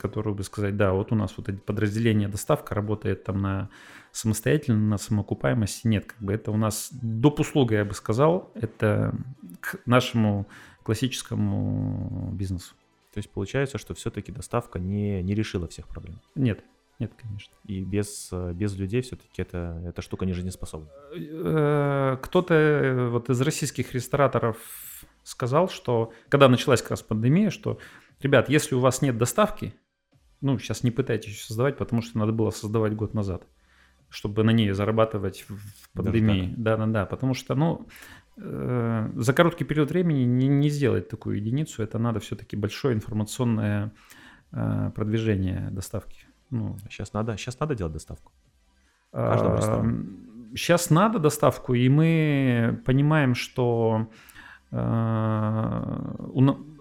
которую бы сказать, да, вот у нас вот подразделение доставка работает там на самостоятельно, на самоокупаемости, нет, как бы это у нас доп. услуга, я бы сказал, это к нашему классическому бизнесу. То есть получается, что все-таки доставка не, не решила всех проблем? Нет, нет, конечно. И без, без людей все-таки это, эта штука не жизнеспособна. Э, кто-то э, вот из российских рестораторов сказал, что когда началась как раз пандемия, что, ребят, если у вас нет доставки, ну, сейчас не пытайтесь создавать, потому что надо было создавать год назад, чтобы на ней зарабатывать в пандемии. Да-да-да, потому что, ну, за короткий период времени не, не сделать такую единицу, это надо все-таки большое информационное продвижение доставки. Ну, сейчас надо, сейчас надо делать доставку. Сейчас надо доставку, и мы понимаем, что а,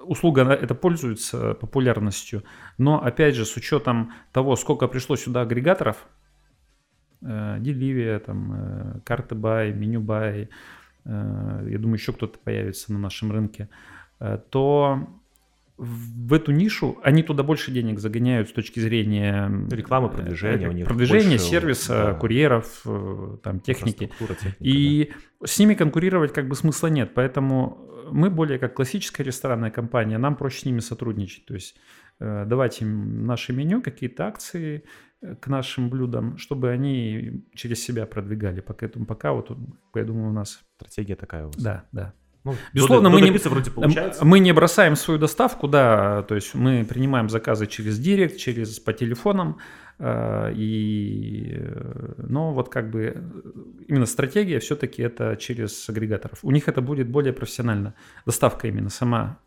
услуга это пользуется популярностью, но опять же с учетом того, сколько пришло сюда агрегаторов, Delivery, э, там, э, карты бай, меню бай, э, я думаю, еще кто-то появится на нашем рынке, то в эту нишу они туда больше денег загоняют с точки зрения Рекламы, продвижения у них продвижения, больше, сервиса, да. курьеров, там техники. Техника, И с ними конкурировать как бы смысла нет, поэтому мы более как классическая ресторанная компания, нам проще с ними сотрудничать. То есть давать им наше меню, какие-то акции к нашим блюдам, чтобы они через себя продвигали. Поэтому пока вот, я думаю, у нас... Стратегия такая у вас. Да, да. Ну, Безусловно, мы не, вроде получается. мы не бросаем свою доставку, да, то есть мы принимаем заказы через директ, через по телефонам, э, и, э, но вот как бы э, именно стратегия все-таки это через агрегаторов. У них это будет более профессионально, доставка именно сама,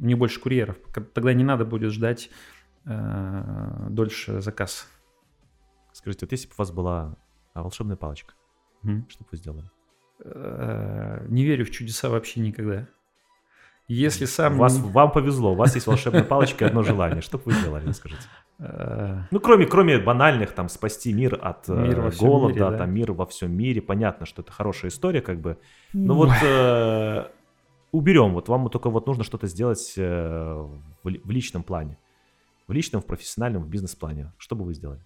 них больше курьеров, тогда не надо будет ждать э, дольше заказ. Скажите, вот если бы у вас была а, волшебная палочка, Мгм. что бы вы сделали? Э, Не верю в чудеса вообще никогда. Если сам... Вас, вам повезло, у вас есть волшебная палочка и одно желание. Что бы вы сделали, расскажите? э, Ну, кроме, кроме банальных, там, спасти мир от э, Мир во голода, мире, да. там, мир во всем мире. Понятно, что это хорошая история, как бы. Но вот э, уберем, вот вам только вот нужно что-то сделать э, в, в личном плане. В личном, в профессиональном, в бизнес-плане. Что бы вы сделали?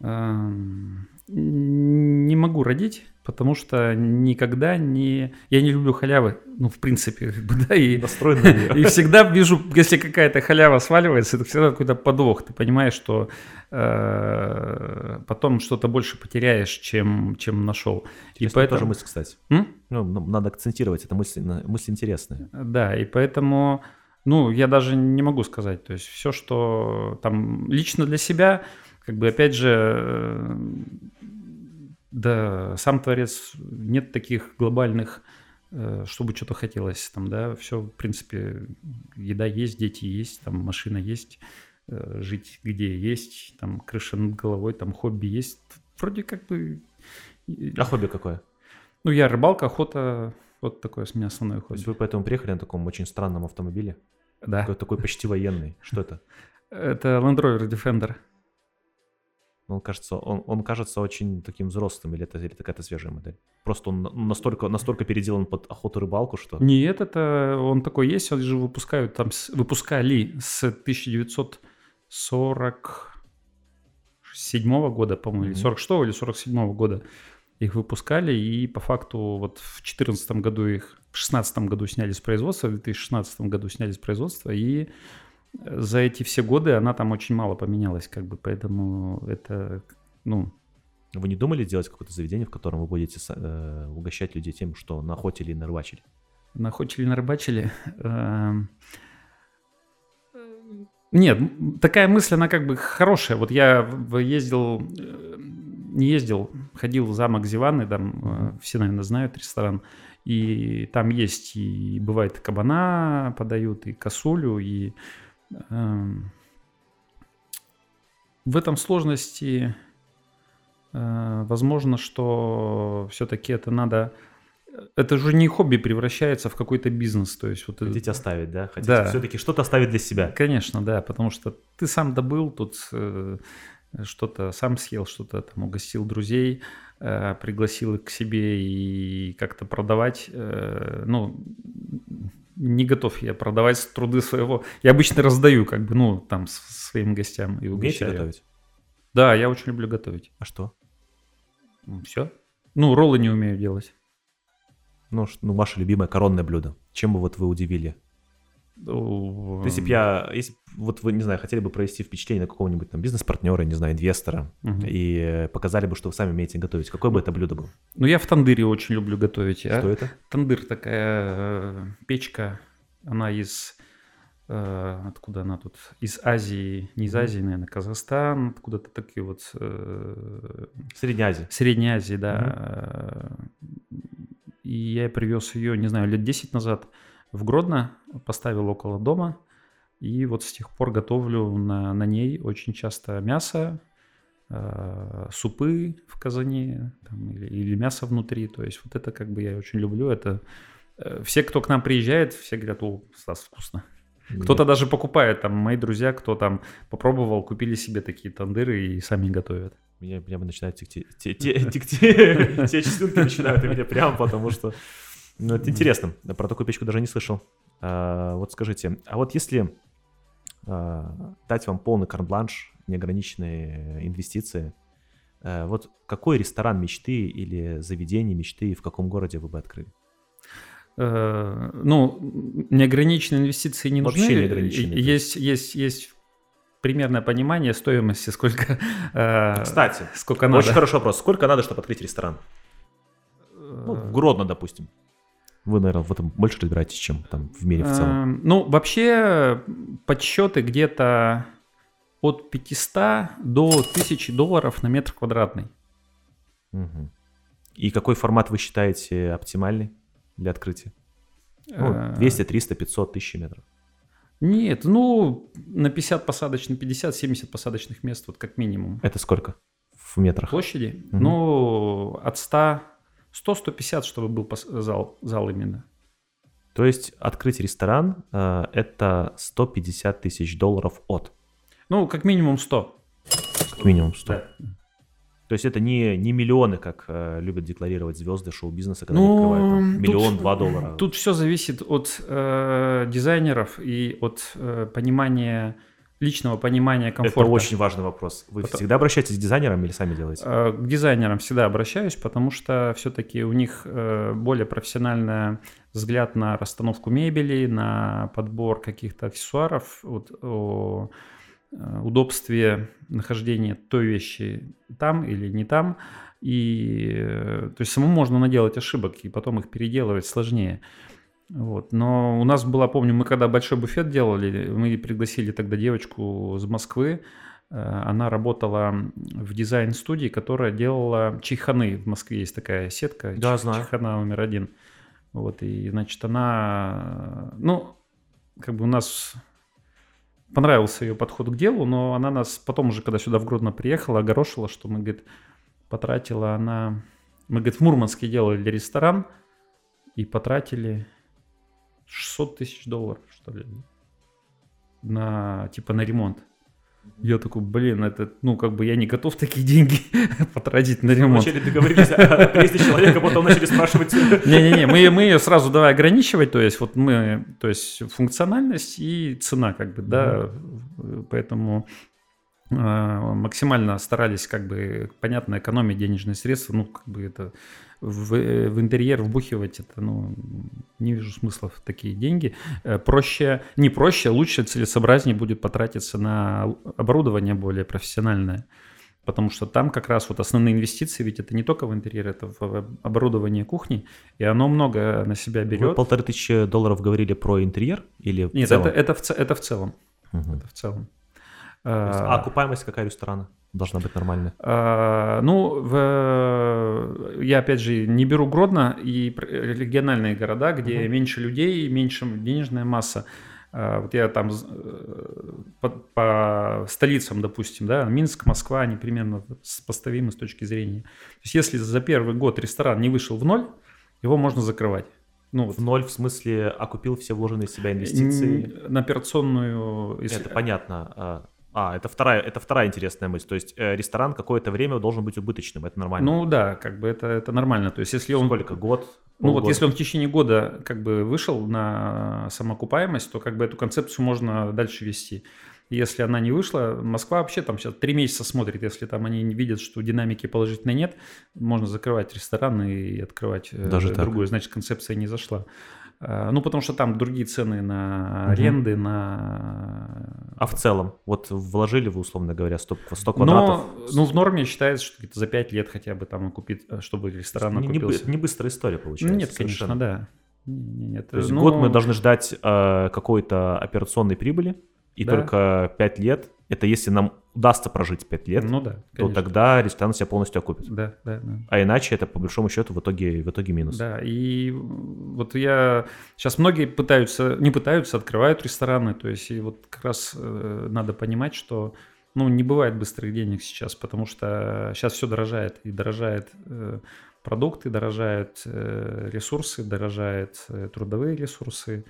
Эм, Не могу родить, потому что никогда не... Я не люблю халявы, ну, в принципе, как бы, да, и, и всегда вижу, если какая-то халява сваливается, это всегда какой-то подвох. Ты понимаешь, что э, потом что-то больше потеряешь, чем, чем нашел. И Интересная поэтому... тоже мысль, кстати. М? Ну, надо акцентировать, это мысль, мысль интересная. Да, и поэтому, ну, я даже не могу сказать. То есть все, что там лично для себя, как бы опять же, э, да, сам творец, нет таких глобальных, э, чтобы что-то хотелось там, да, все, в принципе, еда есть, дети есть, там машина есть, э, жить где есть, там крыша над головой, там хобби есть. Вроде как бы... А хобби какое? Ну, я рыбалка, охота, вот такое с меня основное хобби. вы поэтому приехали на таком очень странном автомобиле? Да. Такой, такой почти военный. Что это? Это Land Rover Defender. Он кажется, он, он кажется очень таким взрослым, или это, или это какая-то свежая модель? Просто он на- настолько, настолько переделан под охоту-рыбалку, что... Нет, это он такой есть, он же выпускают там, выпускали с 1947 года, по-моему, или Мгм. 46 или 47 года их выпускали, и по факту вот в 2014 году их, в 2016 году сняли с производства, в 2016 году сняли с производства, и э, за эти все годы она там очень мало поменялась, как бы, поэтому это, ну, Вы не думали делать какое-то заведение, в котором вы будете э, угощать людей тем, что на охоте или на рыбачили? Находчили, нарыбачили. Эм, Нет, такая мысль, она как бы хорошая. Вот я ездил, э, ездил, ходил в замок Зиваны, там э, все, наверное, знают ресторан. И там есть и бывает кабана подают, и косулю, и эм, в этом сложности э, возможно, что все-таки это надо это же не хобби превращается в какой-то бизнес. То есть вот это- Хотите оставить, да? Хотите Да. все-таки что-то оставить для себя? Конечно, да, потому что ты сам добыл тут э, что-то, сам съел что-то, там угостил друзей, э, пригласил их к себе и как-то продавать. э, ну, не готов я продавать труды своего. Я обычно раздаю, как бы, ну, там, своим гостям и Умеете угощаю. готовить? Да, я очень люблю готовить. А что? Все. Ну, роллы не умею делать. Ну, ну, ваше любимое коронное блюдо. Чем бы вот вы удивили? То есть, если б я, если вот вы, не знаю, хотели бы провести впечатление на какого-нибудь там бизнес-партнера, не знаю, инвестора, и э, показали бы, что вы сами умеете готовить, какое бы это блюдо было? Ну, я в тандыре очень люблю готовить. а Что это? Тандыр такая э, печка, она из... э, откуда она тут? Из Азии, не из. Азии, наверное, Казахстан, откуда-то такие вот... Средняя Азия. Средней Азии, да. И я привез ее, не знаю, лет 10 назад в Гродно, поставил около дома. И вот с тех пор готовлю на, на ней очень часто мясо, э, супы в казане там, или, или мясо внутри. То есть вот это как бы я очень люблю. Это э, все, кто к нам приезжает, все говорят, о, Стас, вкусно. Кто-то даже покупает, там, мои друзья, кто там попробовал, купили себе такие тандыры и сами готовят. Меня, меня начинают текти... Те, те, текти... Те частинки начинают у меня прямо, потому что... Ну, это интересно. Про такую печку даже не слышал. А, вот скажите, а вот если а, дать вам полный карт-бланш, неограниченные инвестиции, а, вот какой ресторан мечты или заведение мечты в каком городе вы бы открыли? Э, ну, неограниченные инвестиции не нужны. Вообще неограниченные. Есть, есть, есть примерное понимание стоимости, сколько, э, Кстати, сколько надо. очень хороший вопрос. Сколько надо, чтобы открыть ресторан? Ну, в Гродно, допустим. Вы, наверное, в этом больше разбираетесь, чем там в мире в целом. Эм, Ну, вообще подсчеты где-то от 500 до 1000 долларов на метр квадратный. Мгм. И какой формат вы считаете оптимальный для открытия? Ну, Э, 200, 300, 500, 1000 метров. Нет, ну, на 50 посадочных, 50-70 посадочных мест, вот как минимум. Это сколько в метрах? Площади? Мгм. Ну, от 100, 100-150, чтобы был зал, зал именно. То есть открыть ресторан э, это 150 тысяч долларов от, Ну, как минимум 100. как минимум 100. Да. То есть это не, не миллионы, как э, любят декларировать звезды шоу-бизнеса, когда Ну, открывают там, тут- миллион, два доллара. Тут все зависит от э, дизайнеров и от э, понимания, личного понимания это комфорта. очень важный вопрос. Вы Потом- всегда обращаетесь к дизайнерам или сами делаете? Э, К дизайнерам всегда обращаюсь, потому что все-таки у них э, более профессиональный взгляд на расстановку мебели, на подбор каких-то аксессуаров, вот, о э, удобстве нахождения той вещи там или не там. И, то есть самому можно наделать ошибок, и потом их переделывать сложнее. Вот. Но у нас была, помню, мы когда большой буфет делали, мы пригласили тогда девочку из Москвы, Э, она работала в дизайн-студии, которая делала чайханы. В Москве есть такая сетка. Да, Чих- знаю. Чайхана номер один. Вот, и, значит, она... Ну, как бы у нас понравился ее подход к делу, но она нас потом уже, когда сюда в Гродно приехала, огорошила, что мы, говорит, потратила она... Мы, говорит, в Мурманске делали ресторан и потратили 600 тысяч долларов, что ли, на, типа, на ремонт. Я такой, блин, это, ну, как бы я не готов такие деньги потратить на ремонт. Вначале договорились о приезде человека, потом начали спрашивать. Не-не-не, мы, мы ее сразу давай ограничивать, то есть вот мы, то есть функциональность и цена, как бы, да, поэтому э, максимально старались, как бы, понятно, экономить денежные средства, ну, как бы это в, в интерьер вбухивать, это, ну, не вижу смысла в такие деньги. Э, Проще, не проще, лучше, целесообразнее будет потратиться на оборудование более профессиональное. Потому что там как раз вот основные инвестиции, ведь это не только в интерьер, это в оборудование кухни, и оно много на себя Вы берет. полторы тысячи долларов говорили про интерьер или в Нет, целом? это, это, в, это в целом. Мгм. Это в целом. А, А окупаемость какая ресторана должна быть нормальная? а, ну, в- я опять же не беру Гродно и региональные города, где Мгм. меньше людей, меньше денежная масса. А, Вот я там э, по, по столицам, допустим, да, Минск, Москва, они примерно поставимы с точки зрения. То есть если за первый год ресторан не вышел в ноль, его можно закрывать. Ну, В ноль в смысле окупил все вложенные в себя инвестиции? на операционную... если- Это понятно. А, это вторая, это вторая интересная мысль. То есть э, ресторан какое-то время должен быть убыточным, это нормально. Ну да, как бы это, это нормально. То есть если он... Сколько? Год? Ну вот если он в течение года как бы вышел на самоокупаемость, то как бы эту концепцию можно дальше вести. Если она не вышла, Москва вообще там сейчас три месяца смотрит, если там они не видят, что динамики положительной нет, можно закрывать ресторан и открывать э, Даже так? другую, значит концепция не зашла. А, Ну потому что там другие цены на аренды, на... А в целом, вот вложили вы, условно говоря, 100, 100 квадратов. Но, ну, в норме считается, что где-то за 5 лет хотя бы там купить, э, чтобы ресторан не, не окупился. не быстрая история Ну, получается. нет, конечно, совершенно. да. Не- не- Нет. То есть Ну, год мы должны ждать э, какой-то операционной прибыли, и Да. только 5 лет, это если нам удастся прожить 5 лет, Ну да, то тогда ресторан себя полностью окупит. Да, да, да. А иначе это по большому счету в итоге, в итоге минус. Да, и вот я... Сейчас многие пытаются, не пытаются, открывают рестораны, то есть и вот как раз э, надо понимать, что ну, не бывает быстрых денег сейчас, потому что сейчас все дорожает, и дорожает э, продукты, дорожают э, ресурсы, дорожают э, трудовые ресурсы,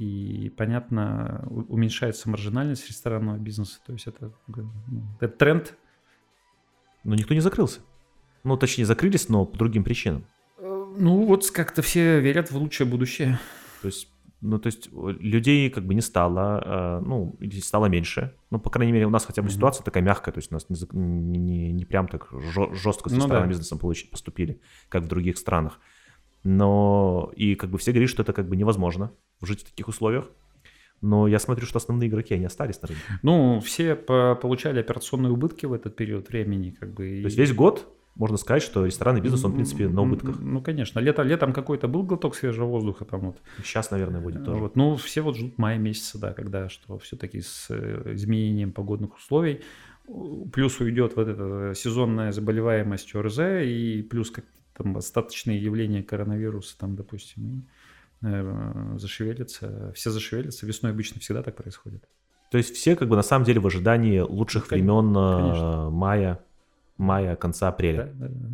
и, понятно, уменьшается маржинальность ресторанного бизнеса, то есть это, ну, это тренд, Но никто не закрылся. Ну, точнее, закрылись, но по другим причинам. Ну, вот как-то все верят в лучшее будущее. То есть, ну, то есть э, людей как бы не стало, э, ну, или стало меньше. Ну, по крайней мере, у нас хотя бы Мгм. ситуация такая мягкая, то есть у нас не, не, не- прям так жестко с Ну ресторанным да. бизнесом получи- поступили, как в других странах. Но и как бы все говорят, что это как бы невозможно жить в таких условиях. Но я смотрю, что основные игроки, они остались на рынке. Ну, все по- получали операционные убытки в этот период времени, как бы. То есть весь год можно сказать, что ресторанный бизнес, он, в принципе, на убытках. Ну, конечно. Лето, летом какой-то был глоток свежего воздуха там вот. Сейчас, наверное, будет тоже. Вот. Ну, все вот ждут мая месяца, да, когда что все-таки с э, изменением погодных условий плюс уйдет вот эта сезонная заболеваемость ОРЗ и плюс как там остаточные явления коронавируса там, допустим, и, э, зашевелятся, все зашевелятся. Весной обычно всегда так происходит. То есть все как бы на самом деле в ожидании лучших Ну, кон- времен э, конечно. мая, мая, конца апреля. Да, да, да.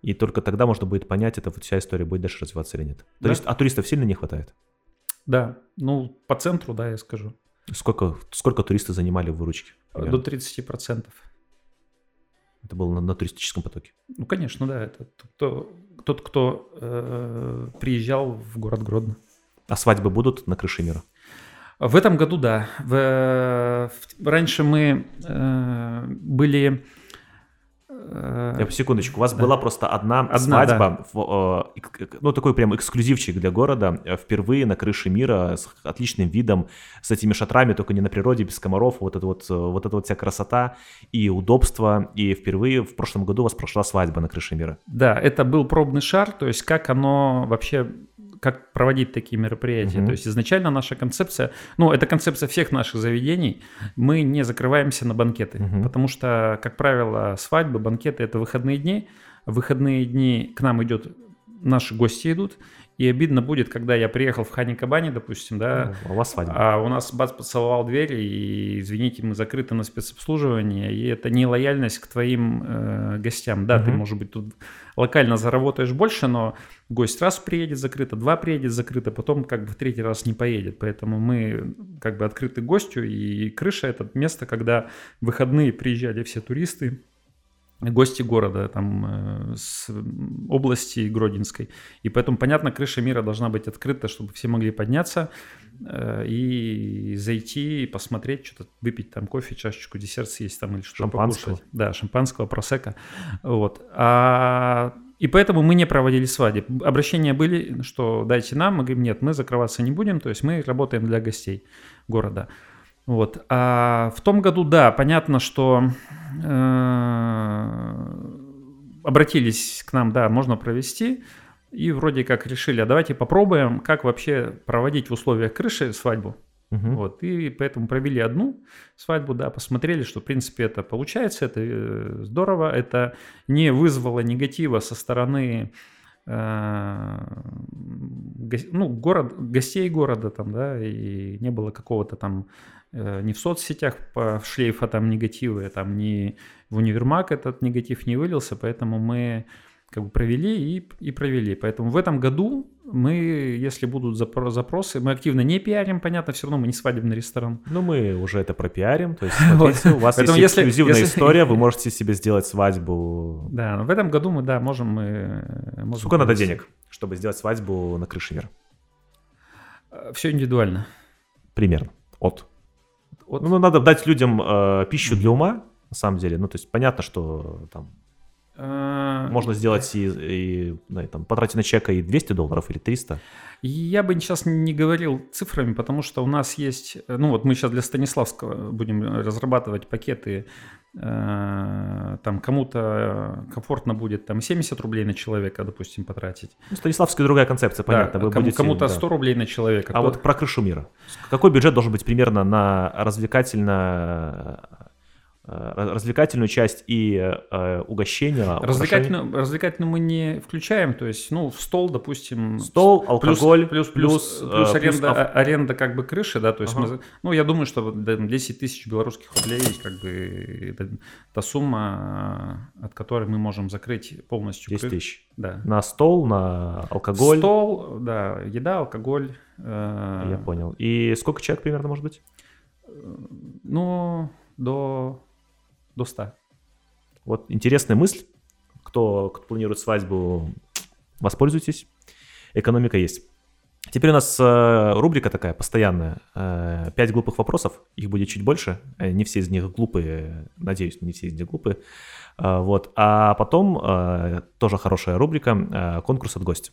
И только тогда можно будет понять, это вот вся история будет дальше развиваться или нет. То Да. есть, а туристов сильно не хватает? Да, ну, по центру, да, я скажу. Сколько, сколько туристы занимали в выручке? примерно? До 30%. Это было на, на туристическом потоке. Ну, конечно, да, это кто, тот, кто э, приезжал в город Гродно. А свадьбы будут на крыше мира? В этом году, да. В- в- раньше мы э, были... э, Я по секундочку, у вас да. была просто одна, Одна, свадьба, в, э, ну такой прям эксклюзивчик для города, э, впервые на крыше мира с отличным видом, с этими шатрами, только не на природе, без комаров, вот это вот, вот эта вот вся красота и удобство, и впервые в прошлом году у вас прошла свадьба на крыше мира. Да, это был пробный шар, то есть как оно вообще, как проводить такие мероприятия. Мгм. То есть изначально наша концепция, ну, это концепция всех наших заведений, мы не закрываемся на банкеты, Мгм. потому что, как правило, свадьбы, банкеты – это выходные дни. В выходные дни к нам идет, наши гости идут, и обидно будет, когда я приехал в Хани-Кабани, допустим, да, Ну, а у вас свадьба. а у нас бац поцеловал дверь, и, извините, мы закрыты на спецобслуживание, и это не лояльность к твоим э, гостям. Да, ты, Мгм. может быть, тут локально заработаешь больше, но гость раз приедет закрыто, два приедет закрыто, потом как бы в третий раз не поедет. Поэтому мы как бы открыты гостю, и крыша – это место, когда в выходные приезжали все туристы, гости города, там, э, с области Гродинской. И поэтому, понятно, крыша мира должна быть открыта, чтобы все могли подняться э, и зайти, и посмотреть, что-то выпить там кофе, чашечку, десерт съесть там или что-то Шампанского. покушать. Да, шампанского, просека. Вот. А, и поэтому мы не проводили свадеб. Обращения были, что дайте нам, мы говорим, нет, мы закрываться не будем, то есть мы работаем для гостей города. Вот. А в том году, да, понятно, что э, обратились к нам, да, можно провести, и вроде как решили, а давайте попробуем, как вообще проводить в условиях крыши свадьбу. Мгм. Вот, и поэтому провели одну свадьбу, да, посмотрели, что, в принципе, это получается, это э, здорово, это не вызвало негатива со стороны э, ну, город, гостей города там, да, и не было какого-то там э, ни в соцсетях по шлейфа там негатива, там ни в универмаг этот негатив не вылился, поэтому мы как бы провели и, и провели. Поэтому в этом году мы, если будут запро- запросы, мы активно не пиарим, понятно, все равно мы не свадебный ресторан. Ну, мы уже это пропиарим. То есть, смотрите, у вас есть эксклюзивная история, вы можете себе сделать свадьбу. Да, в этом году мы, да, можем... Мы, э, можем Сколько надо денег, чтобы сделать свадьбу на крыше мира? Все индивидуально. Примерно. От. От- Ну, надо дать людям э, пищу для ума, на самом деле. Ну, то есть, понятно, что там Э, можно сделать и, и, и там, потратить на человека и 200 долларов или 300. Я бы сейчас не говорил цифрами, потому что у нас есть, э, ну вот мы сейчас для Станиславского будем разрабатывать пакеты, там кому-то комфортно будет там 70 рублей на человека, допустим, потратить. Ну, Станиславская другая концепция, понятно. Да, вы кому- будете, кому-то да. 100 рублей на человека. А кто- вот про крышу мира. Какой бюджет должен быть примерно на развлекательно э, развлекательную часть и э, угощение, украшения? развлекательную, развлекательную мы не включаем, то есть, ну, в стол, допустим, Стол, Плюс, алкоголь, плюс, плюс, плюс, плюс, э, плюс аренда, ав- а- аренда как бы крыши, да, то есть Ага. мы, ну, я думаю, что вот, да, 10 тысяч белорусских рублей, как бы, это та сумма, от которой мы можем закрыть полностью 10 крышу. тысяч. Да. На стол, на алкоголь. Стол, да, еда, алкоголь. э, Я понял. И сколько человек примерно может быть? Ну, до, до 100. Вот интересная мысль. Кто, кто планирует свадьбу, воспользуйтесь. Экономика есть. Теперь у нас э, рубрика такая постоянная. Э, пять глупых вопросов, их будет чуть больше. Э, не все из них глупые, надеюсь, не все из них глупые. Э, вот. А потом э, тоже хорошая рубрика э, конкурс от гостя.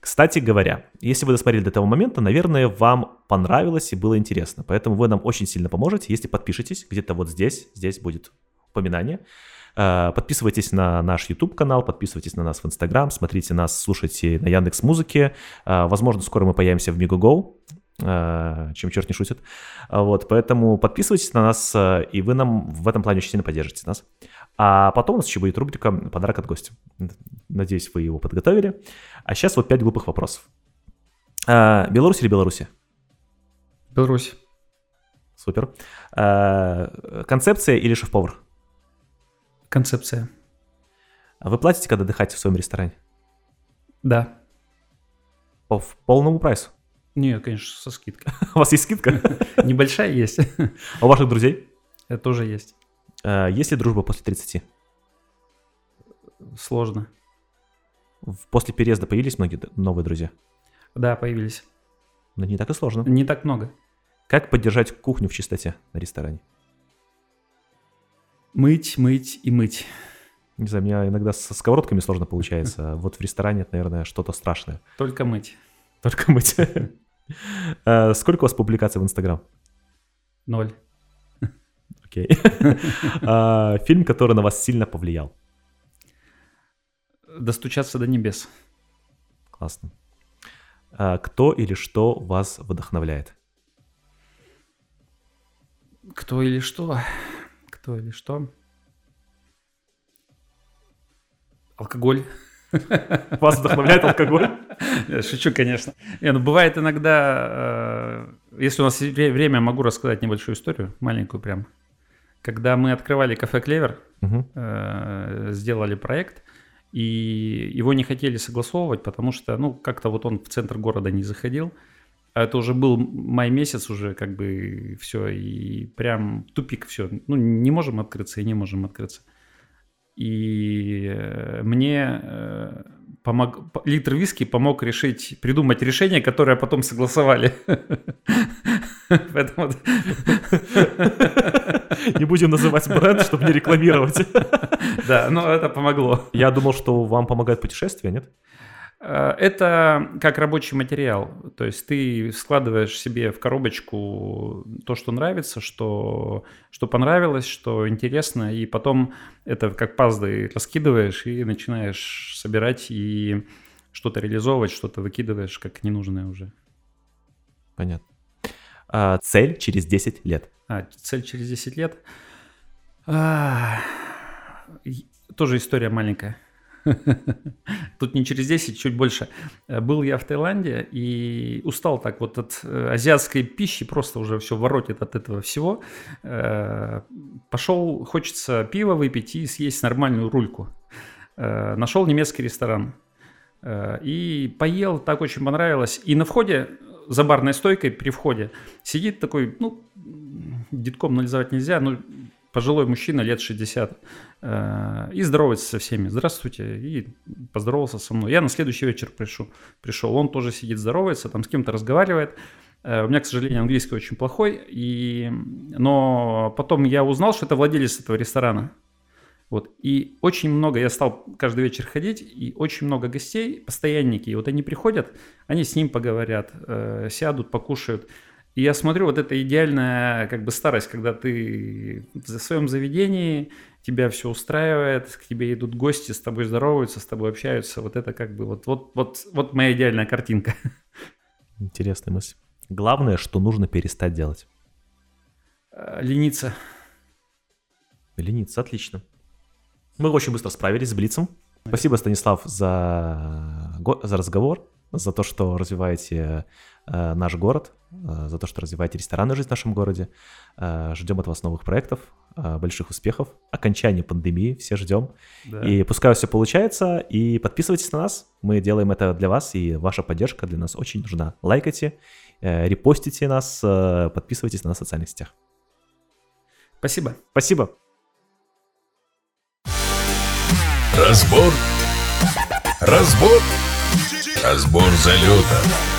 Кстати говоря, если вы досмотрели до этого момента, наверное, вам понравилось и было интересно. Поэтому вы нам очень сильно поможете, если подпишетесь. Где-то вот здесь, здесь будет упоминание. Э, подписывайтесь на наш YouTube канал, подписывайтесь на нас в Instagram, смотрите нас, слушайте на Яндекс Музыке. Э, возможно, скоро мы появимся в Мегаго, э, чем черт не шутит. Вот, поэтому подписывайтесь на нас, и вы нам в этом плане очень сильно поддержите нас. А потом у нас еще будет рубрика «Подарок от гостя». Надеюсь, вы его подготовили. А сейчас вот пять глупых вопросов. Беларусь или Беларусь? Беларусь. Супер. Концепция или шеф-повар? Концепция. А вы платите, когда отдыхаете в своем ресторане? Да. По полному прайсу? Нет, конечно, со скидкой. У вас есть скидка? Небольшая есть. А у ваших друзей? Это тоже есть. А, есть ли дружба после 30? Сложно. После переезда появились многие новые друзья? Да, появились. Но не так и сложно. Не так много. Как поддержать кухню в чистоте на ресторане? Мыть, мыть и мыть. Не знаю, у меня иногда со сковородками сложно получается. Вот в ресторане это, наверное, что-то страшное. Только мыть. Только мыть. Э, сколько у вас публикаций в Инстаграм? Ноль. Окей. А, фильм, который на вас сильно повлиял? Достучаться до небес. Классно. А, кто или что вас вдохновляет? Кто или что? Кто или что? Алкоголь. Вас вдохновляет алкоголь? Шучу, конечно. Не, ну бывает иногда, э, если у нас время, могу рассказать небольшую историю, маленькую прям. Когда мы открывали кафе Клевер, угу. сделали проект, и его не хотели согласовывать, потому что, ну, как-то вот он в центр города не заходил. А это уже был май месяц уже, как бы все, и прям тупик все. Ну, не можем открыться и не можем открыться. И э, мне э, помог, литр виски помог решить, придумать решение, которое потом согласовали. Поэтому... Не будем называть бренд, чтобы не рекламировать. Да, но это помогло. Я думал, что вам помогает путешествие, нет? Э, это как рабочий материал. То есть ты складываешь себе в коробочку то, что нравится, что, что понравилось, что интересно, и потом это как пазлы раскидываешь и начинаешь собирать и что-то реализовывать, что-то выкидываешь как ненужное уже. Понятно. А, цель через 10 лет. А, цель через 10 лет. А, тоже история маленькая. Тут не через 10, чуть больше. Э, был я в Таиланде и устал так вот от э, азиатской пищи, просто уже все воротит от этого всего. Э, пошел, хочется пива выпить и съесть нормальную рульку. Нашел немецкий ресторан и поел, так очень понравилось. И на входе за барной стойкой при входе сидит такой, ну, детком нализывать нельзя, но пожилой мужчина лет 60 э, и здоровается со всеми. Здравствуйте. И поздоровался со мной. Я на следующий вечер пришел. пришел. Он тоже сидит, здоровается, там с кем-то разговаривает. Э, у меня, к сожалению, английский очень плохой. И... Но потом я узнал, что это владелец этого ресторана. Вот. И очень много, я стал каждый вечер ходить, и очень много гостей, постоянники, и вот они приходят, они с ним поговорят, э, сядут, покушают. И я смотрю, вот это идеальная как бы старость, когда ты в своем заведении, тебя все устраивает, к тебе идут гости, с тобой здороваются, с тобой общаются. Вот это как бы вот, вот, вот, вот моя идеальная картинка. Интересная мысль. Главное, что нужно перестать делать. Э, лениться. Лениться, отлично. Мы очень быстро справились с Блицем. Спасибо, Станислав, за, за разговор, за то, что развиваете Э, наш город, э, за то, что развиваете ресторанную жизнь в нашем городе. Э, ждем от вас новых проектов, больших успехов, окончания пандемии, все ждем. Да. И пускай все получается, и подписывайтесь на нас, мы делаем это для вас, и ваша поддержка для нас очень нужна. Лайкайте, репостите нас, подписывайтесь на нас в социальных сетях. Спасибо. Спасибо. Разбор. Разбор. Разбор залета.